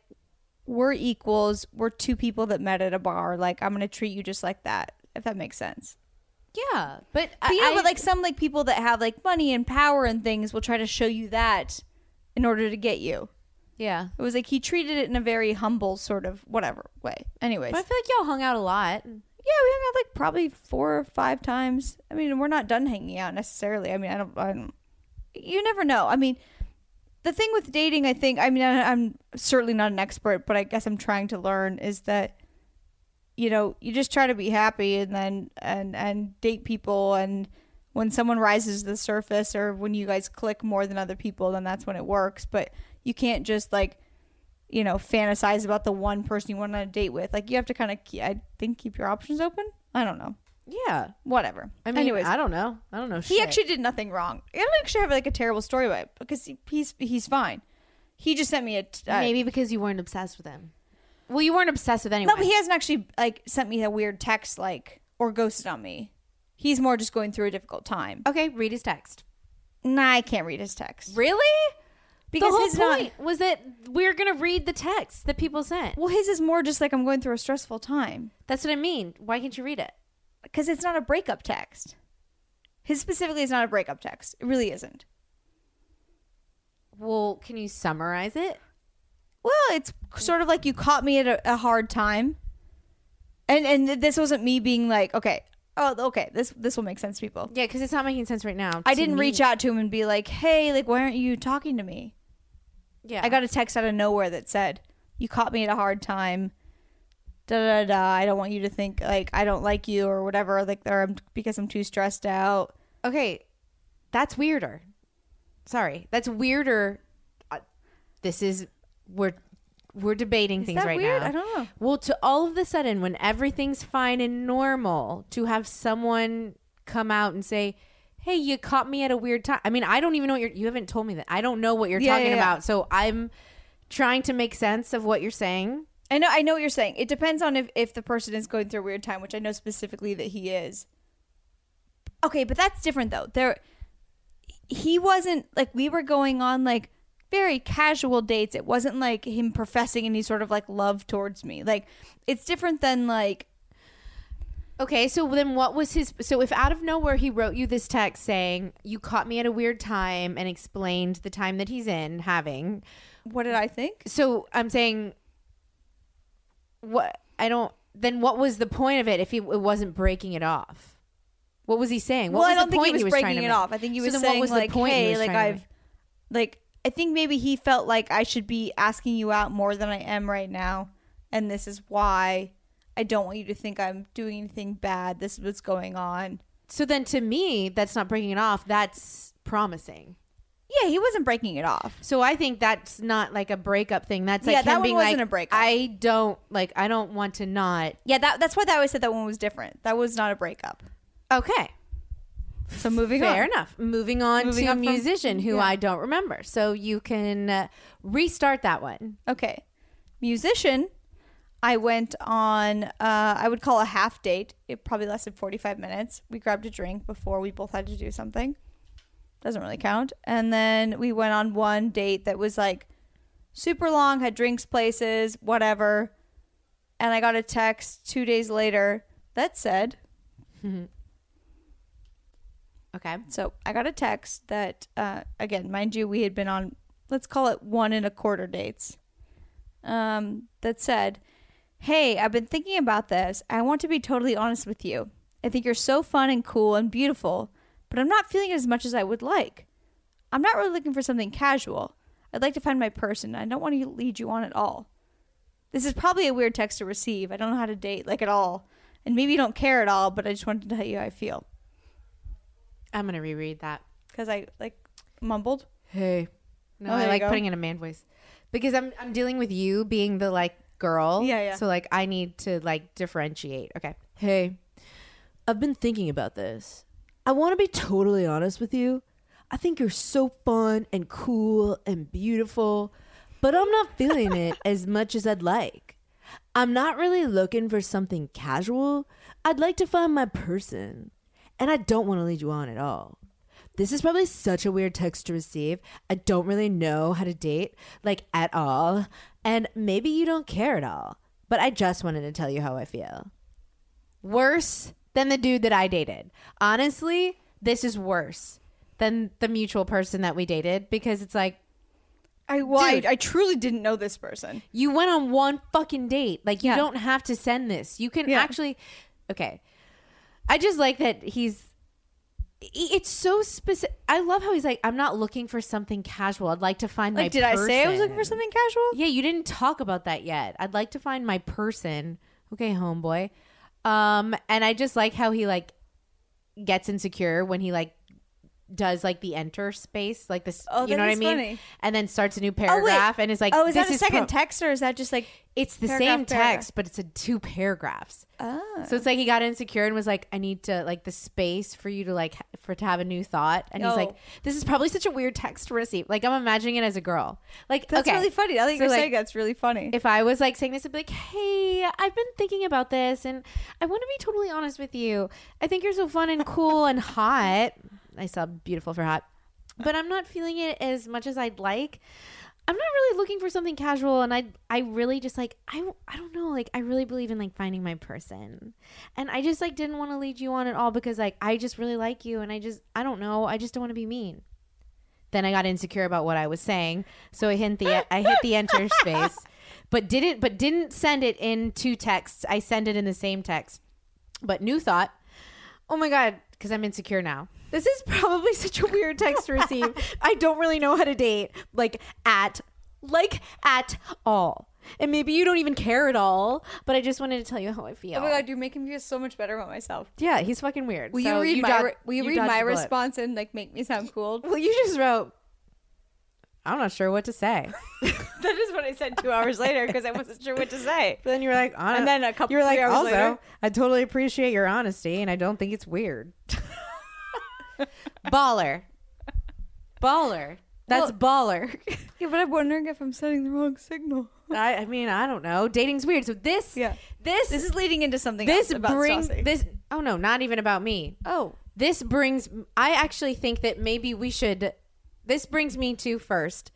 we're equals, we're two people that met at a bar. Like I'm gonna treat you just like that, if that makes sense. Yeah, but, But you know, I, but like some like people that have like money and power and things will try to show you that in order to get you. yeah. It was like he treated it in a very humble sort of whatever way. Anyways, But I feel like y'all hung out a lot. yeah, we hung out like probably four or five times. I mean, we're not done hanging out necessarily. I mean, I don't. I don't you never know. I mean, the thing with dating, I think. I mean, I, I'm certainly not an expert, but I guess I'm trying to learn is that you know you just try to be happy and then and and date people and when someone rises to the surface or when you guys click more than other people then that's when it works but you can't just like you know fantasize about the one person you want on a date with like you have to kind of i think keep your options open i don't know Yeah. whatever I mean, anyways I don't know. I don't know. he shit. actually did nothing wrong i don't actually have like a terrible story about it because he, he's he's fine he just sent me a t- maybe because you weren't obsessed with him. Well, you weren't obsessed with anyone. No, but he hasn't actually like sent me a weird text like or ghosted on me. He's more just going through a difficult time. okay, read his text. Nah, I can't read his text Really? because the whole his not. point was that we're gonna read the text that people sent. Well, his is more just like I'm going through a stressful time That's what I mean. Why can't you read it? because it's not a breakup text. His specifically is not a breakup text. It really isn't. Well, can you summarize it? Well, it's sort of like you caught me at a, a hard time, and and this wasn't me being like, okay, oh, okay, this this will make sense, to people. Yeah, because it's not making sense right now. I to didn't me. reach out to him and be like, hey, like, why aren't you talking to me? Yeah, I got a text out of nowhere that said, "You caught me at a hard time." Da da da. I don't want you to think like I don't like you or whatever. Like, or I'm because I'm too stressed out. Okay, that's weirder. Sorry, that's weirder. Uh, This is we're we're debating Is things that right weird? now. I don't know. Well, to all of a sudden, when everything's fine and normal, to have someone come out and say, "Hey, you caught me at a weird time." I mean, I don't even know what you're. You haven't told me that. I don't know what you're Yeah, talking yeah, yeah. about. So I'm trying to make sense of what you're saying. I know. I know what you're saying. It depends on if if the person is going through a weird time, which I know specifically that he is. Okay, but that's different though. There, he wasn't like we were going on like very casual dates. It wasn't like him professing any sort of like love towards me. Like it's different than like Okay, so then what was his? So if out of nowhere he wrote you this text saying you caught me at a weird time and explained the time that he's in having, what did I think? so I'm saying, what I don't. Then what was the point of it if he it wasn't breaking it off? What was he saying? What well, was I don't the think he point was, breaking it make? off. I think he was then saying what was the like, point he "Hey, was like I've, like I think maybe he felt like I should be asking you out more than I am right now, and this is why I don't want you to think I'm doing anything bad. This is what's going on." So then to me, that's not breaking it off. That's promising. Yeah, he wasn't breaking it off. So I think that's not like a breakup thing. That's like Yeah, that one being wasn't like, a breakup. I don't like. I don't want to not. Yeah, that that's why I always said that one was different. That was not a breakup. Okay, So moving fair on. Fair enough. Moving on Moving to a from- musician who yeah. I don't remember. So you can uh, restart that one. Okay. Musician, I went on, uh, I would call a half date. It probably lasted 45 minutes. We grabbed a drink before we both had to do something. Doesn't really count. And then we went on one date that was like super long, had drinks places, whatever. And I got a text two days later that said, [laughs] Okay. So I got a text that, uh, again, mind you, we had been on, let's call it one and a quarter dates, um, that said, Hey, I've been thinking about this. I want to be totally honest with you. I think you're so fun and cool and beautiful, but I'm not feeling it as much as I would like. I'm not really looking for something casual. I'd like to find my person. I don't want to lead you on at all. This is probably a weird text to receive. I don't know how to date, like at all. And maybe you don't care at all, but I just wanted to tell you how I feel. I'm gonna reread that. Because I like mumbled. Hey. No, Oh, I like putting in a man voice because I'm I'm dealing with you being the like girl. Yeah, yeah. So like I need to like differentiate. Okay. Hey, I've been thinking about this. I want to be totally honest with you. I think you're so fun and cool and beautiful, but I'm not feeling it [laughs] as much as I'd like. I'm not really looking for something casual. I'd like to find my person. And I don't want to lead you on at all. This is probably such a weird text to receive. I don't really know how to date, like at all. And maybe you don't care at all. But I just wanted to tell you how I feel. Worse than the dude that I dated. Honestly, this is worse than the mutual person that we dated because it's like, I, well, I, Dude. I truly didn't know this person. you went on one fucking date. Like you Yeah. don't have to send this. You can Yeah. actually Okay. I just like that he's it's so specific. I love how he's like, I'm not looking for something casual. I'd like to find my Like, did I say I was looking for something casual? Yeah, you didn't talk about that yet. I'd like to find my person. Okay, homeboy. Um, and I just like how he like gets insecure when he like does like the enter space, like this. Oh, you know what I mean? funny. And then starts a new Oh, paragraph, and is like, oh, is this that a second pro- text or is that just like It's the paragraph, same paragraph? text, but it's a two paragraphs. Oh. So it's like he got insecure and was like, "I need to like the space for you to like for to have a new thought." And he's Oh. like, "This is probably such a weird text to receive." Like I'm imagining it as a girl. Like That's okay. really funny. I think So, you're like, saying that's really funny. if I was like saying this, I'd be like, "Hey, I've been thinking about this, and I want to be totally honest with you. I think you're so fun and cool and hot. I saw beautiful for hot, but I'm not feeling it as much as I'd like. I'm not really looking for something casual, and I, I really just like, I, I don't know, like I really believe in like finding my person, and I just like didn't want to lead you on at all because like I just really like you, and I just, I don't know, I just don't want to be mean." Then I got insecure about what I was saying, so I hit the I hit the enter [laughs] space, but didn't but didn't send it in two texts. I send it in the same text. But new thought, oh my god, because I'm insecure now. This is probably [laughs] such a weird text to receive. I don't really know how to date, like at like at all. And maybe you don't even care at all, but I just wanted to tell you how I feel. oh my god, you're making me feel so much better about myself. Yeah, he's fucking weird. Will So you read my dod- re- Will you, read my response and like make me sound cool? Well, you just wrote. I'm not sure what to say. [laughs] that is what I said two hours later because I wasn't sure what to say. [laughs] But then you were like, hon- And then a couple- You were like, hours also, later- I totally appreciate your honesty, and I don't think it's weird. [laughs] baller, baller. That's baller. Yeah, but I'm wondering if I'm sending the wrong signal. I, I mean, I don't know. Dating's weird. So this, Yeah. this, This is leading into something this brings this. Oh no, not even about me. Oh, This brings. I actually think that maybe we should. This brings me to first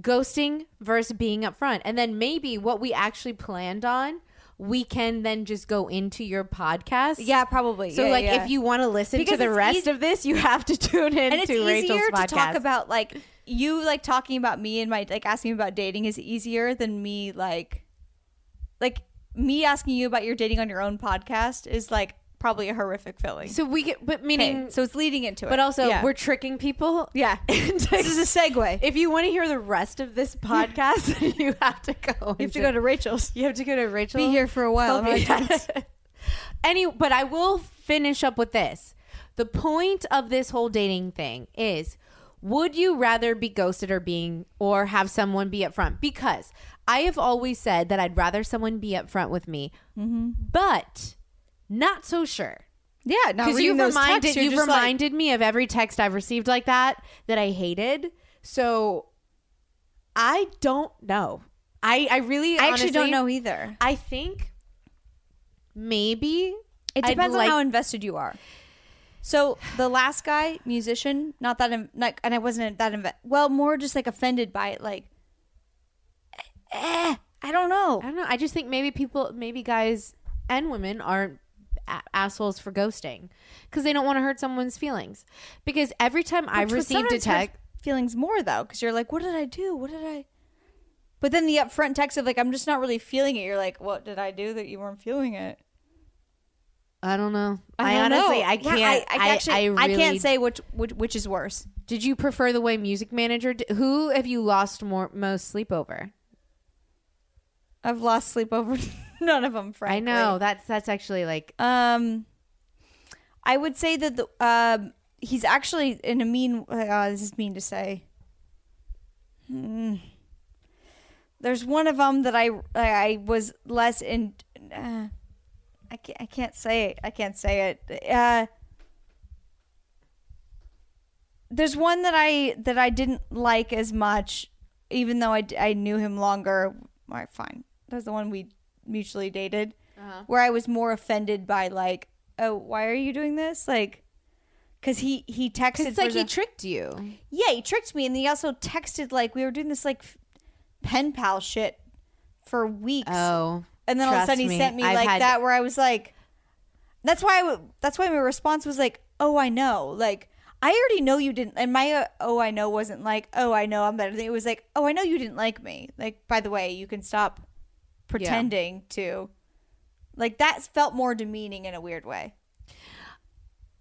ghosting versus being upfront, and then maybe what we actually planned on. We can then just go into your podcast. yeah, probably. So, Yeah, like, yeah. if you want to listen Because to the rest easy- of this, you have to [laughs] tune in and it's to Rachael's easier podcast. to talk about like you like talking about me and my like asking about dating is easier than me like like me asking you about your dating on your own podcast is like probably a horrific feeling. so we get, but Okay, meaning, so it's leading into it. but also yeah. we're tricking people. yeah. [laughs] this is a segue. if you want to hear the rest of this [laughs] podcast, [laughs] you have to go. you have to go to Rachael's. You have to go to Rachael. Be here for a while. Still be- on iTunes. Any, but I will finish up with this. The point of this whole dating thing is would you rather be ghosted or being or have someone be upfront? Because I have always said that I'd rather someone be upfront with me, mm-hmm. but not so sure. yeah, Because you've reminded texts, like- reminded me of every text I've received like that that I hated. So I don't know. I I really I actually don't know either. I think maybe It I'd depends like- on how invested you are. So the last guy, musician, not that, in, like, and I wasn't that inve- well, more just like offended by it, like, eh, I don't know. I don't know. I just think maybe people, maybe guys and women aren't a- assholes for ghosting because they don't want to hurt someone's feelings. Because every time I've Which received a sometimes hurts text, feelings more though, because you're like, what did I do? What did I? But then the upfront text of like, I'm just not really feeling it. You're like, what did I do that you weren't feeling it? I don't know. I, don't honestly, know. I Yeah, can't. I, actually, I, really- can't say which, which which is worse. Did you prefer the way music manager? d who have you lost more most sleep over? I've lost sleep over [laughs] none of them. Frankly, I know that's that's actually like Um, I would say that the um he's actually in a mean. Uh, this is mean to say. Hmm. There's one of them that I I was less in. Uh, I can't I can't say it. I can't say it. Uh, there's one that I that I didn't like as much, even though I, I knew him longer. All right, fine. That's the one we mutually dated, Uh-huh. where I was more offended by like, oh, why are you doing this? Like, because he he texted. It's like for he tricked you. yeah, he tricked me, and he also texted like we were doing this like pen pal shit for weeks. Oh, and then all of a sudden he me, sent me I've like had- that, where I was like, that's why I w- that's why my response was like, oh, I know, like. I already know you didn't, and my uh, oh I know wasn't like oh I know I'm better. than. It was like oh I know you didn't like me. Like by the way, you can stop pretending to. Like that felt more demeaning in a weird way.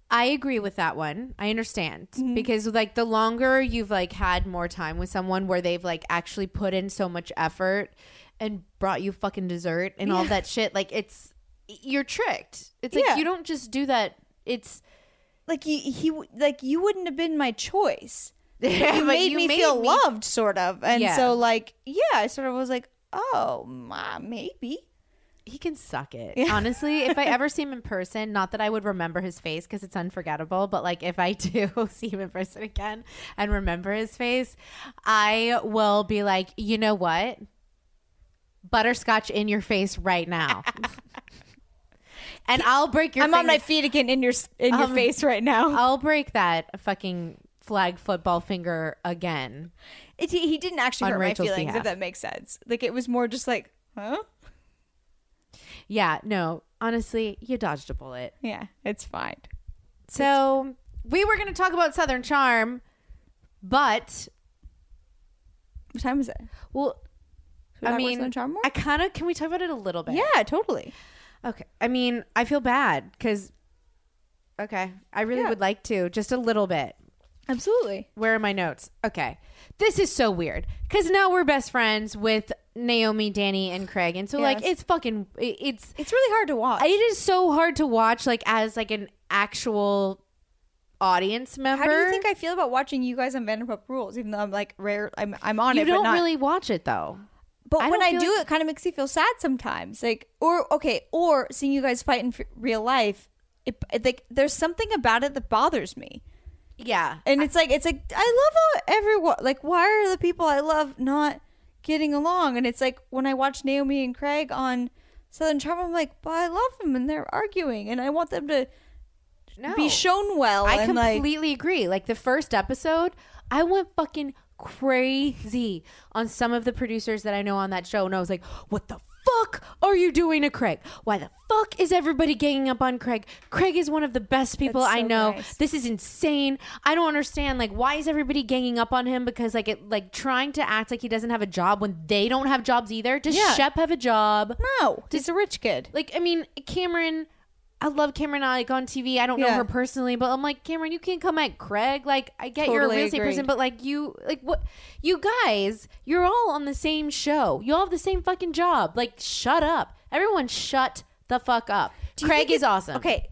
I agree with that one. I understand Mm-hmm. because like the longer you've like had more time with someone where they've like actually put in so much effort and brought you fucking dessert and all that shit, like it's you're tricked. It's like Yeah. you don't just do that. It's Like he he like you wouldn't have been my choice. Yeah, [laughs] you made you me made feel me- loved, sort of, and Yeah. so like yeah, I sort of was like oh ma, maybe. he can suck it. [laughs] Honestly, if I ever see him in person, not that I would remember his face because it's unforgettable, but like if I [laughs] do see him in person again and remember his face, I will be like, you know what? Butterscotch in your face right now. [laughs] and I'll break your I'm on my feet again in your in your Um, face right now. I'll break that fucking flag football finger again. It, he, he didn't actually hurt Rachael's my feelings, behalf. if that makes sense. Like it was more just like, huh? Yeah, no, honestly, you dodged a bullet. Yeah, it's fine. So we were going to talk about Southern Charm, but What time is it? well, I mean? I kind of can we talk about it a little bit? Yeah, totally. Okay. I mean, I feel bad because. Okay, I really Yeah. would like to just a little bit. Absolutely. Where are my notes? Okay. This is so weird because now we're best friends with Naomi, Danni, and Craig, and so like it's fucking it's It's really hard to watch. it is so hard to watch like as like an actual audience member. How do you think I feel about watching you guys on Vanderpump Rules? Even though I'm like rare, I'm I'm on you it. don't but not, really watch it though. But I when I do, like- it kind of makes me feel sad sometimes. Like, or okay, or seeing you guys fight in f- real life, it, it like there's something about it that bothers me. Yeah. And it's like it's like I love how everyone like why are the people I love not getting along? And it's like when I watch Naomi and Craig on Southern Charm, I'm like, but I love them and they're arguing, and I want them to No. be shown well. I and like, completely agree. Like the first episode, I went fucking crazy on some of the producers that I know on that show, and I was like, "What the fuck are you doing to Craig? Why the fuck is everybody ganging up on Craig? Craig is one of the best people That's I know. nice. This is insane. I don't understand. Like, why is everybody ganging up on him? Because like it, like trying to act like he doesn't have a job when they don't have jobs either. Does Yeah. Shep have a job? no, he's a rich kid. Like, I mean, Cameron. I love Cameron like on TV. I don't know her personally, but I'm like, Cameron, you can't come at Craig. Like, I get you're a real estate person, but like you like what you guys, you're all on the same show. You all have the same fucking job. Like, shut up. Everyone shut the fuck up. Craig is awesome. Okay.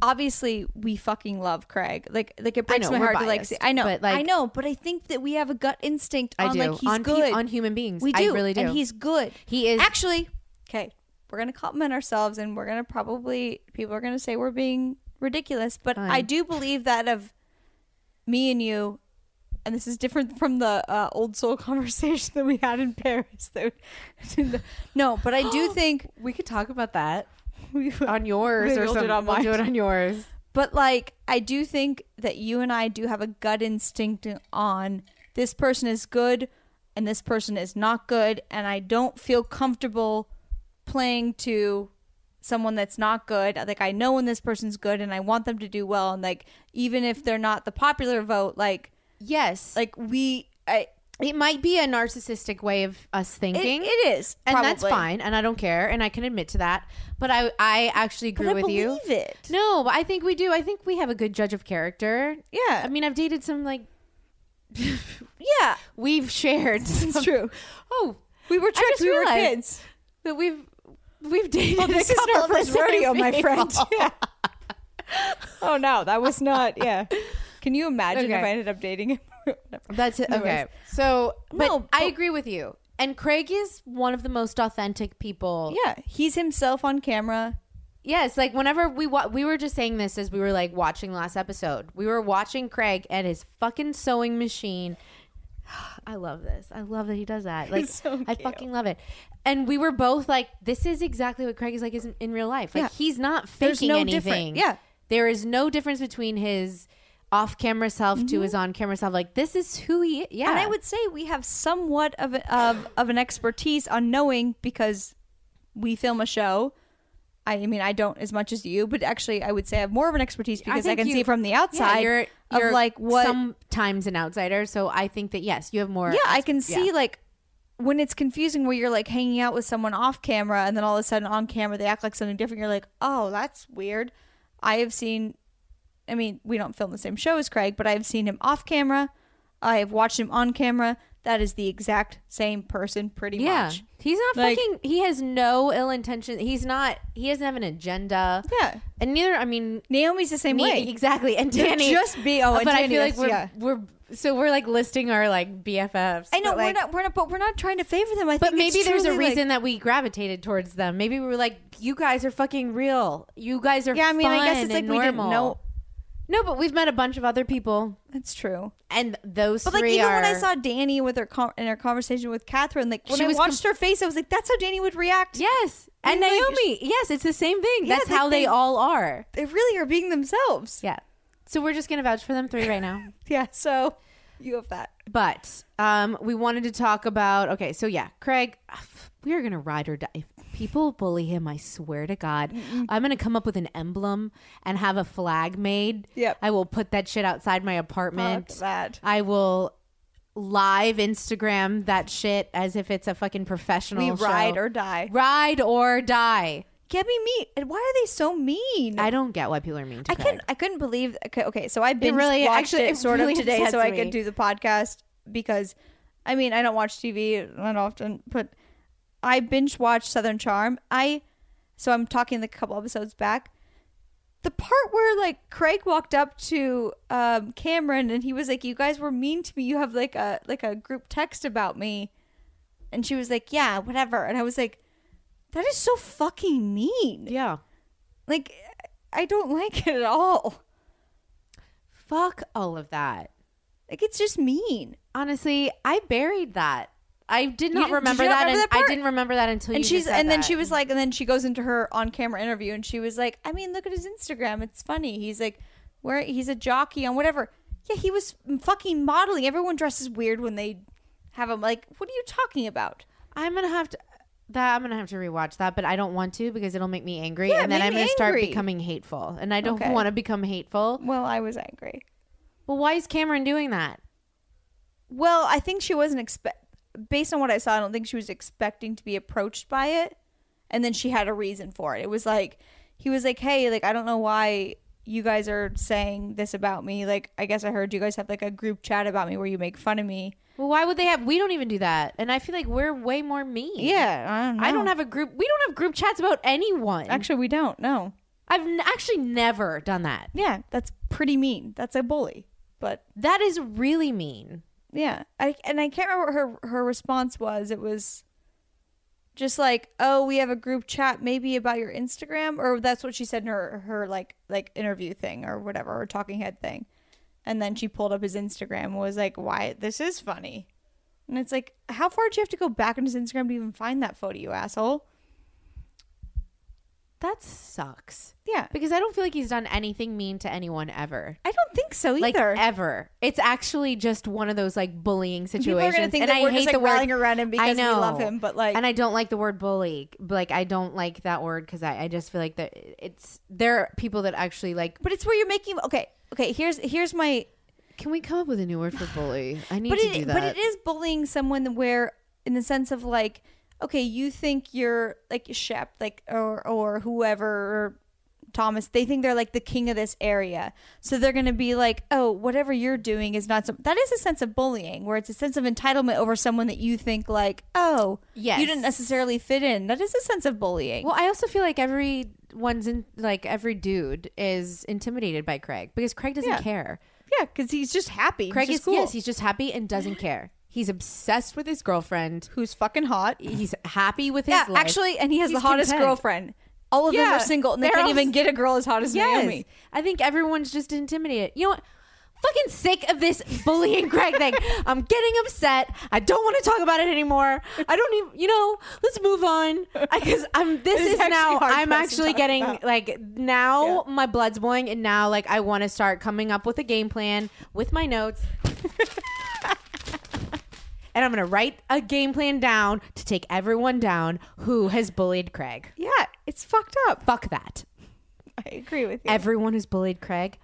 Obviously, we fucking love Craig. Like, like it breaks know, my heart to like. biased, I know, but, like- I know, but I think that we have a gut instinct. I on, do. Like, he's On pe- good on human beings. We I do, really do. and he's good. He is- actually We're gonna compliment ourselves, and we're gonna probably people are gonna say we're being ridiculous, but Fine. I do believe that of me and you. And this is different from the uh, old soul [laughs] conversation that we had in Paris. That [laughs] no, but I do [gasps] think we could talk about that [laughs] on yours or something. on we'll do it on yours. But like, I do think that you and I do have a gut instinct on this person is good and this person is not good, and I don't feel comfortable playing to someone that's not good. Like, I know when this person's good, and I want them to do well, and like, even if they're not the popular vote, like, Yes. like we, I, it might be a narcissistic way of us it, thinking. it is, and that's fine and i don't care and i can admit to that but i i actually agree But I with you it. no but i think we do i think we have a good judge of character Yeah. i mean i've dated some like [laughs] Yeah, [laughs] we've shared it's true. oh We were tricked. We were kids. that we've we've dated Oh, [laughs] this is our first rodeo, my friend. [laughs] Yeah. oh no, that was not. Yeah. Can you imagine if I ended up dating him? [laughs] That's it Anyways. okay so but No, i agree with you and craig is one of the most authentic people Yeah, he's himself on camera. Yes, like whenever we wa- we were just saying this as we were like watching last episode. We were watching Craig at his fucking sewing machine [sighs] I love this. I love that he does that. [laughs] Like so I fucking love it. And we were both like, this is exactly what Craig is like is in, in real life. Like Yeah. he's not faking no anything. different- yeah. There is no difference between his off-camera self to his on-camera self. Like this is who he. is. Yeah. Mm-hmm. And I would say we have somewhat of a, of of an expertise on knowing because we film a show. I mean, I don't as much as you, but actually, I would say I have more of an expertise because I, think can you- see from the Yeah, outside you're, of like what. sometimes an outsider. So I think that yes, you have more. yeah, I can yeah. see like when it's confusing where you're like hanging out with someone off camera and then all of a sudden on camera they act like something different. You're like, oh, that's weird. I have seen. I mean, we don't film the same show as Craig, but I've seen him off camera. I have watched him on camera. That is the exact same person, pretty Yeah, much. he's not Like- fucking. He has no ill intention. He's not. He doesn't have an agenda. Yeah. and neither. I mean, Naomi's the same me- way. exactly. And They're Danni just be- oh, but I feel like we're yeah. we're so we're like listing our like BFFs. I know but, we're not we're not but we're not trying to favor them. I think. But maybe there's a truly, like- reason that we gravitated towards them. Maybe we were like, you guys are fucking real. You guys are. yeah, I mean, I guess it's like and we didn't know. No, but we've met a bunch of other people, That's true. and those But like three even are. when I saw Danni with her con- in her conversation with Kathryn, like when She I was watched her face, I was like, "That's how Danni would react." yes, and Like, Naomi. Yes, it's the same thing. Yeah, That's like how they, they- all are. they really are being themselves. Yeah. So we're just gonna vouch for them three right now. [laughs] Yeah. So you have that. But um, we wanted to talk about okay, so yeah, Craig, [sighs] we are gonna ride or die. If people bully him, I swear to God, I'm gonna come up with an emblem and have a flag made. Yep. I will put that shit outside my apartment. Fuck that. I will live Instagram that shit as if it's a fucking professional. We ride or die. ride or die. Get me meat. And why are they so mean? I don't get why people are mean to I Craig. couldn't. I couldn't believe. Okay, okay so I binge really- watched actually, it it sort really of today, so I me. could do the podcast because, I mean, I don't watch TV that often, but I binge watched Southern Charm. I, so I'm talking like a couple episodes back. The part where like Craig walked up to um, Cameron and he was like, "You guys were mean to me. You have like a like a group text about me," and she was like, "Yeah, whatever," and I was like, "That is so fucking mean." Yeah. Like, I don't like it at all. Fuck all of that. Like, it's just mean. Honestly, I buried that. I did not didn't- did remember you not that. remember and that I part? didn't remember that until And you she's just said and then that. she was like, and then she goes into her on camera interview and she was like, I mean, look at his Instagram. It's funny. He's like, where he's a jockey on whatever. Yeah, he was fucking modeling. Everyone dresses weird when they have him. Like, what are you talking about? I'm gonna have to. That I'm gonna have to rewatch that, but I don't want to because it'll make me angry, Yeah, and then I'm me gonna start angry. becoming hateful, and I don't Okay. want to become hateful. Well, I was angry. Well, why is Cameron doing that? Well, I think she wasn't expect. Based on what I saw, I don't think she was expecting to be approached by it, and then she had a reason for it. It was like he was like, "Hey, like I don't know why you guys are saying this about me. Like I guess I heard you guys have like a group chat about me where you make fun of me." Well, why would they have? We don't even do that, and I feel like we're way more mean. Yeah, I don't know. I don't have a group. We don't have group chats about anyone. Actually, we don't. No. I've n- actually never done that. Yeah, that's pretty mean. That's a bully. But That is really mean. Yeah, I and I can't remember what her her response was. It was just like, "Oh, we have a group chat maybe about your Instagram," or that's what she said in her her like like interview thing or whatever, or talking head thing. And then she pulled up his Instagram and was like, "Why this is funny." And it's like, how far do you have to go back on his Instagram to even find that photo, you asshole? That sucks. Yeah, Because I don't feel like he's done anything mean to anyone ever. I don't think so Like either. ever. It's actually just one of those like bullying situations. People are gonna think and that I we're hate just like the word rallying around him because I we know. love him, but like, and I don't like the word bully. Like I don't like that word because I, I just feel like that it's there are people that actually like. but it's where you're making okay. Okay, here's here's my Can we come up with a new word for bully? I need but to it do that. but it is bullying someone where in the sense of like okay you think you're like Shep like or or whoever or Thomas they think they're like the king of this area so they're gonna be like oh whatever you're doing is not some that is a sense of bullying where it's a sense of entitlement over someone that you think like oh Yes. you didn't necessarily fit in that is a sense of bullying Well, I also feel like everyone's in like every dude is intimidated by Craig because Craig doesn't Yeah. care. yeah because he's just happy Craig He's is just cool. yes, he's just happy and doesn't care. He's obsessed with his girlfriend. who's fucking hot He's happy with his yeah life. actually and he has He's the hottest content. girlfriend all of them Yeah, are single and they they're can't all- even get a girl as hot as. Naomi I think everyone's just intimidated. You know what? fucking sick of this bullying Craig thing. [laughs] I'm getting upset. I don't want to talk about it anymore. I don't even, you know, let's move on. Because I'm, [laughs] this It is is actually now, hard I'm for us to actually talk getting, about. like, now my blood's boiling, and now, like, I want to start coming up with a game plan with my notes. [laughs] and I'm going to write a game plan down to take everyone down who has bullied Craig. Yeah, it's fucked up. Fuck that. I agree with you. Everyone who's bullied Craig,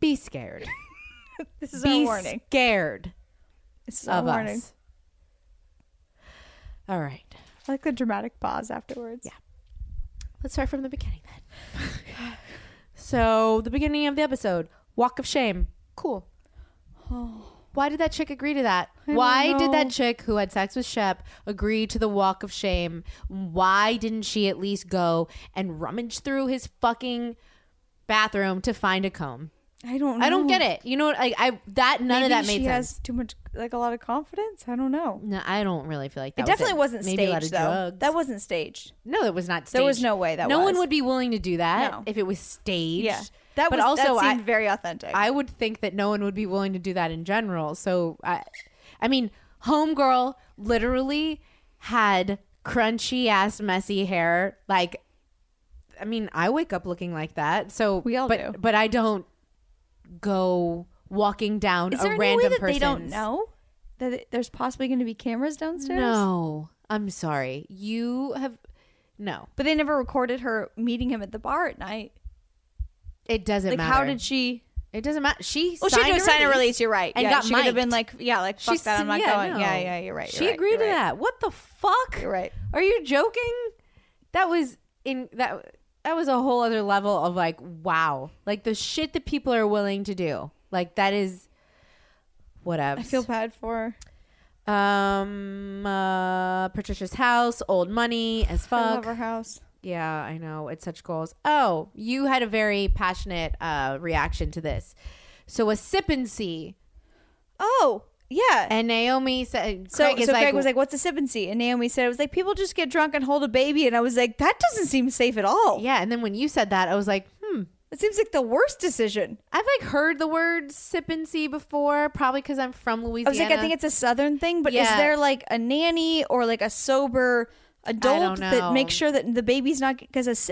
be scared. [laughs] this is be our warning. scared This is our of warning. us. All right. I like the dramatic pause afterwards. Yeah. Let's start from the beginning then. [sighs] so, the beginning of the episode Walk of Shame. Cool. [sighs] Oh. Why did that chick agree to that? Why did that chick who had sex with Shep agree to the walk of shame? Why didn't she at least go and rummage through his fucking bathroom to find a comb? I don't. know. I don't get it. You know what? I, I that none Maybe of that made she made has sense. too much, like a lot of confidence. I don't know. No, I don't really feel like that. It definitely was wasn't Maybe staged though. drugs. That wasn't staged. No, it was not staged. There was no way that no one would be willing to do that No. if it was staged. Yeah, that but was also that seemed I, very authentic. I would think that no one would be willing to do that in general. So I, I mean, homegirl literally had crunchy ass messy hair. Like, I mean, I wake up looking like that. So We all but, do. But I don't go walking down Is a there any random way that they don't know that there's possibly going to be cameras downstairs? No, I'm sorry. You have no. but they never recorded her meeting him at the bar at night. It doesn't Like, matter. how did she? It doesn't matter. She Well, she signed did a sign a release. You're right. and yeah, got she would have been like, yeah, like fuck She's- that. I'm not yeah, going. no. Yeah, yeah, you're right. she you're right, agreed to right. that. What the fuck? You're right. Are you joking? That was in that. That was a whole other level of like, wow, like the shit that people are willing to do. Like that is whatever. I feel bad for. her. Um, uh, Patricia's house, old money as I love fuck. her house. Yeah, I know. It's such goals. Oh, you had a very passionate uh, reaction to this. So a sip and see. Oh, yeah. And Naomi said, so, Craig so like, Greg was like, "What's a sip and see?" And Naomi said, "It was like people just get drunk and hold a baby." And I was like, "That doesn't seem safe at all. yeah. And then when you said that, I was like, hmm. It seems like the worst decision." I've like heard the word sip and see before, probably because I'm from Louisiana. I was like, I think it's a southern thing, but is there like a nanny or like a sober adult that makes sure that the baby's not because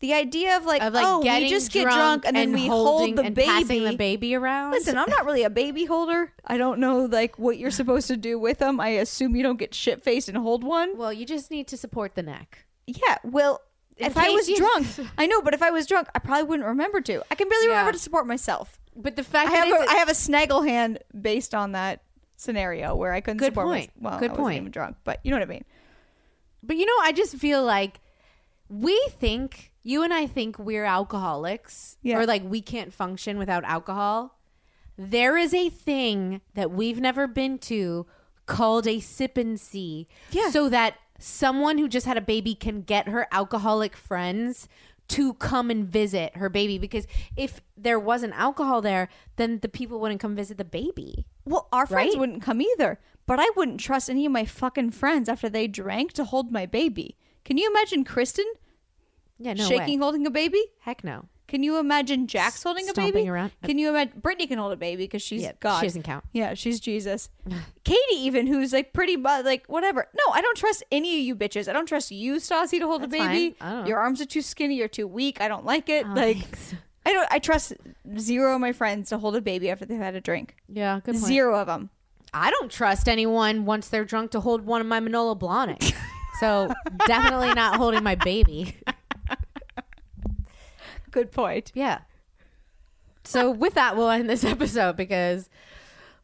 the idea of like, of like oh, we just get drunk drunk and, then we holding hold the and baby. passing the baby around. Listen, I'm not really a baby holder. I don't know like what you're supposed to do with them. I assume you don't get shit faced and hold one. well, you just need to support the neck. Yeah, well, In if I was you- drunk, [laughs] I know, but if I was drunk, I probably wouldn't remember to. I can barely Yeah. remember to support myself. But the fact I that have a, it's have a snaggle hand based on that scenario where I couldn't Good support point. myself. Well, Good I wasn't point. even drunk, but you know what I mean. But you know, I just feel like we think you and I think we're alcoholics, Yeah. or like we can't function without alcohol. There is a thing that we've never been to called a sip and see, Yeah. so that someone who just had a baby can get her alcoholic friends to come and visit her baby. Because if there wasn't alcohol there, then the people wouldn't come visit the baby. Well, our friends Right? wouldn't come either, but I wouldn't trust any of my fucking friends after they drank to hold my baby. Can you imagine Kristen Yeah, no shaking way. holding a baby? Heck no. Can you imagine Jax holding a Stomping baby? around. Can you imagine Brittany can hold a baby because she's Yeah, God. she doesn't count. Yeah, she's Jesus. [sighs] Katie, even who's like pretty, like whatever. No, I don't trust any of you bitches. I don't trust you, Stassi, to hold That's a baby. fine. I don't- Your arms are too skinny. You're too weak. I don't like it. Oh, like. I don't. I trust zero of my friends to hold a baby after they've had a drink. Yeah, good point. Zero of them. I don't trust anyone once they're drunk to hold one of my Manolo Blahniks. so [laughs] definitely not holding my baby. Good point. Yeah. So with that, we'll end this episode because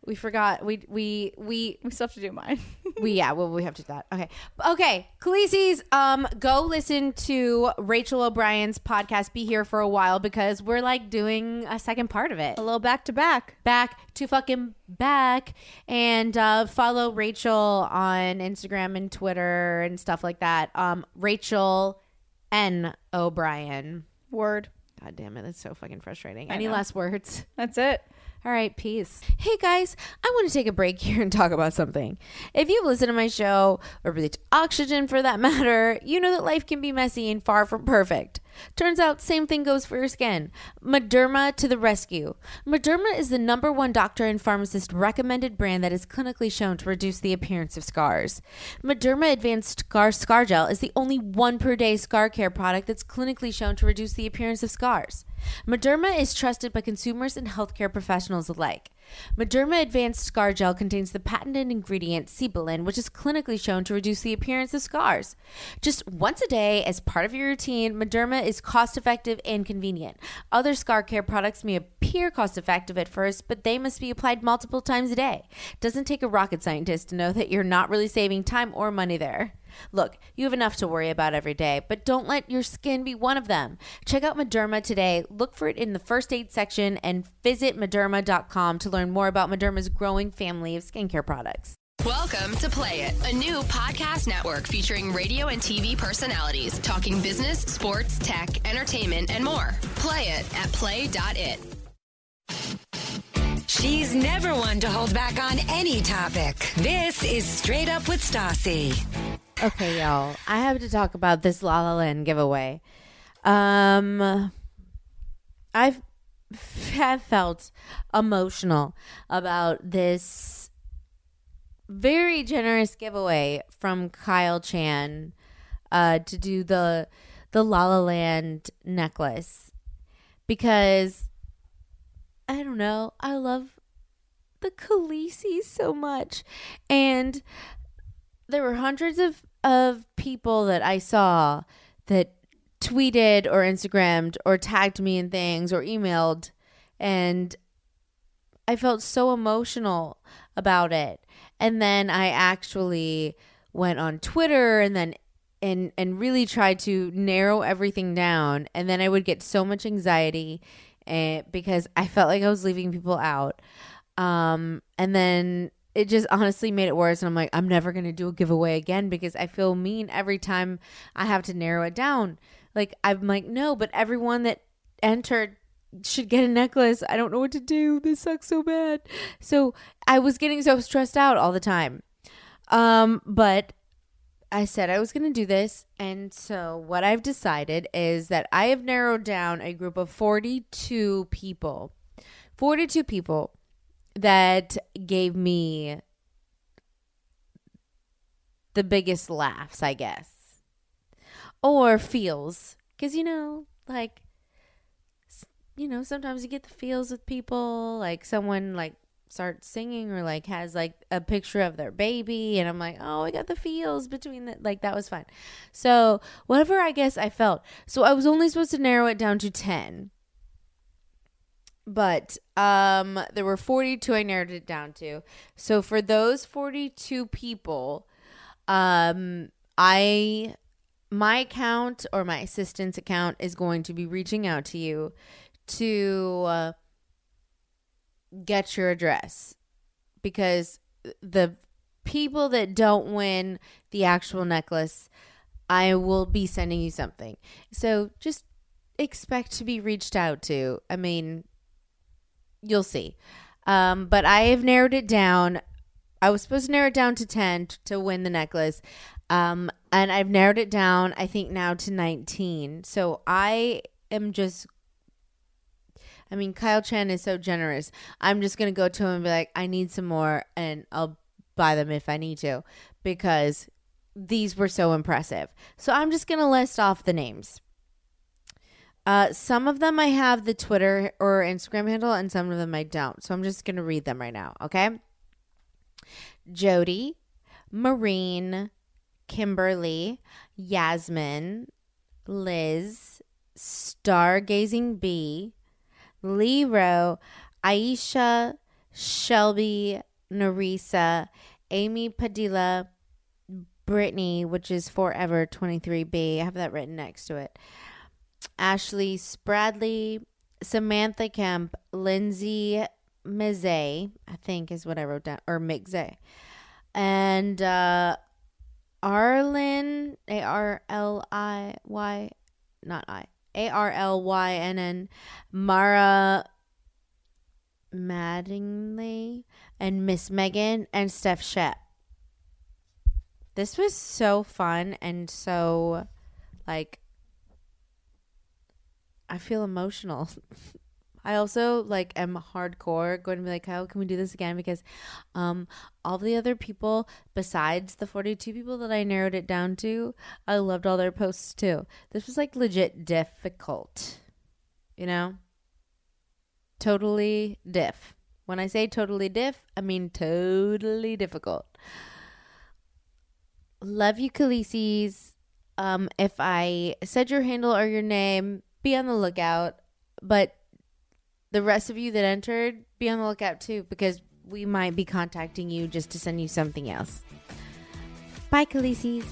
we forgot we we we We still have to do mine. [laughs] we yeah well we have to do that okay okay Khaleesi's um go listen to Rachael O'Brien's podcast be here for a while because we're like doing a second part of it a little back to back. back to fucking back and uh, follow Rachael on Instagram and Twitter and stuff like that. Um, Rachael N O'Brien. Word. God damn it, that's so fucking frustrating. Any know. last words? [laughs] That's it. All right, peace. Hey guys, I want to take a break [laughs] here and talk about something. If you've listened to my show, or breathed oxygen for that [laughs] matter, you know that life can be messy and far from perfect. Turns out, same thing goes for your skin. Mederma to the rescue. Mederma is the number one doctor and pharmacist recommended brand that is clinically shown to reduce the appearance of scars. Mederma Advanced Scar Scar Gel is the only one per day scar care product that's clinically shown to reduce the appearance of scars. Mederma is trusted by consumers and healthcare professionals alike. Mederma Advanced Scar Gel contains the patented ingredient Cepalin, which is clinically shown to reduce the appearance of scars. Just once a day, as part of your routine, Mederma is cost effective and convenient. Other scar care products may appear cost effective at first, but they must be applied multiple times a day. It doesn't take a rocket scientist to know that you're not really saving time or money there. Look, you have enough to worry about every day, but don't let your skin be one of them. Check out Mederma today. Look for it in the first aid section and visit Mederma.com to learn more about Mederma's growing family of skincare products. Welcome to Play It, a new podcast network featuring radio and TV personalities talking business, sports, tech, entertainment, and more. Play it at play.it. She's never one to hold back on any topic. This is Straight Up with Stassi. Okay, y'all. I have to talk about this La La Land giveaway. Um, I've [laughs] have felt emotional about this very generous giveaway from Kyle Chan uh, to do the the La La Land necklace because I don't know. I love the Khaleesi so much, and there were hundreds of of people that I saw that tweeted or Instagrammed or tagged me in things or emailed and I felt so emotional about it. And then I actually went on Twitter and then and and really tried to narrow everything down and then I would get so much anxiety and because I felt like I was leaving people out. Um and then it just honestly made it worse and I'm like I'm never going to do a giveaway again because I feel mean every time I have to narrow it down. Like I'm like no, but everyone that entered should get a necklace. I don't know what to do. This sucks so bad. So I was getting so stressed out all the time. Um, but I said I was going to do this. And so what I've decided is that I have narrowed down a group of 42 people. 42 people that gave me the biggest laughs, I guess. Or feels. Because, you know, like, you know, sometimes you get the feels with people, like someone like starts singing or like has like a picture of their baby and I'm like, "Oh, I got the feels between the like that was fun." So, whatever I guess I felt. So, I was only supposed to narrow it down to 10. But um there were 42 I narrowed it down to. So, for those 42 people, um I my account or my assistant's account is going to be reaching out to you to uh, get your address because the people that don't win the actual necklace, I will be sending you something. So just expect to be reached out to. I mean, you'll see. Um, but I have narrowed it down. I was supposed to narrow it down to 10 t- to win the necklace. Um, and I've narrowed it down, I think, now to 19. So I am just I mean, Kyle Chan is so generous. I'm just going to go to him and be like, I need some more, and I'll buy them if I need to because these were so impressive. So I'm just going to list off the names. Uh, some of them I have the Twitter or Instagram handle, and some of them I don't. So I'm just going to read them right now, okay? Jody, Marine, Kimberly, Yasmin, Liz, Stargazing Bee, Lero, Aisha, Shelby, Narisa, Amy Padilla, Brittany, which is Forever 23B. I have that written next to it. Ashley Spradley, Samantha Kemp, Lindsay Mize, I think is what I wrote down, or Mize. And uh, Arlyn, A R L I Y, not I, A R L Y N N, Mara Mattingly, and Miss Megan, and Steph Shep. This was so fun and so like I feel emotional. [laughs] I also like am hardcore going to be like, how can we do this again? Because um all the other people besides the 42 people that I narrowed it down to, I loved all their posts too. This was like legit difficult. You know? Totally diff. When I say totally diff, I mean totally difficult. Love you, Khaleesi's. Um, if I said your handle or your name, be on the lookout. But the rest of you that entered, be on the lookout too, because we might be contacting you just to send you something else. Bye, Khaleesi's.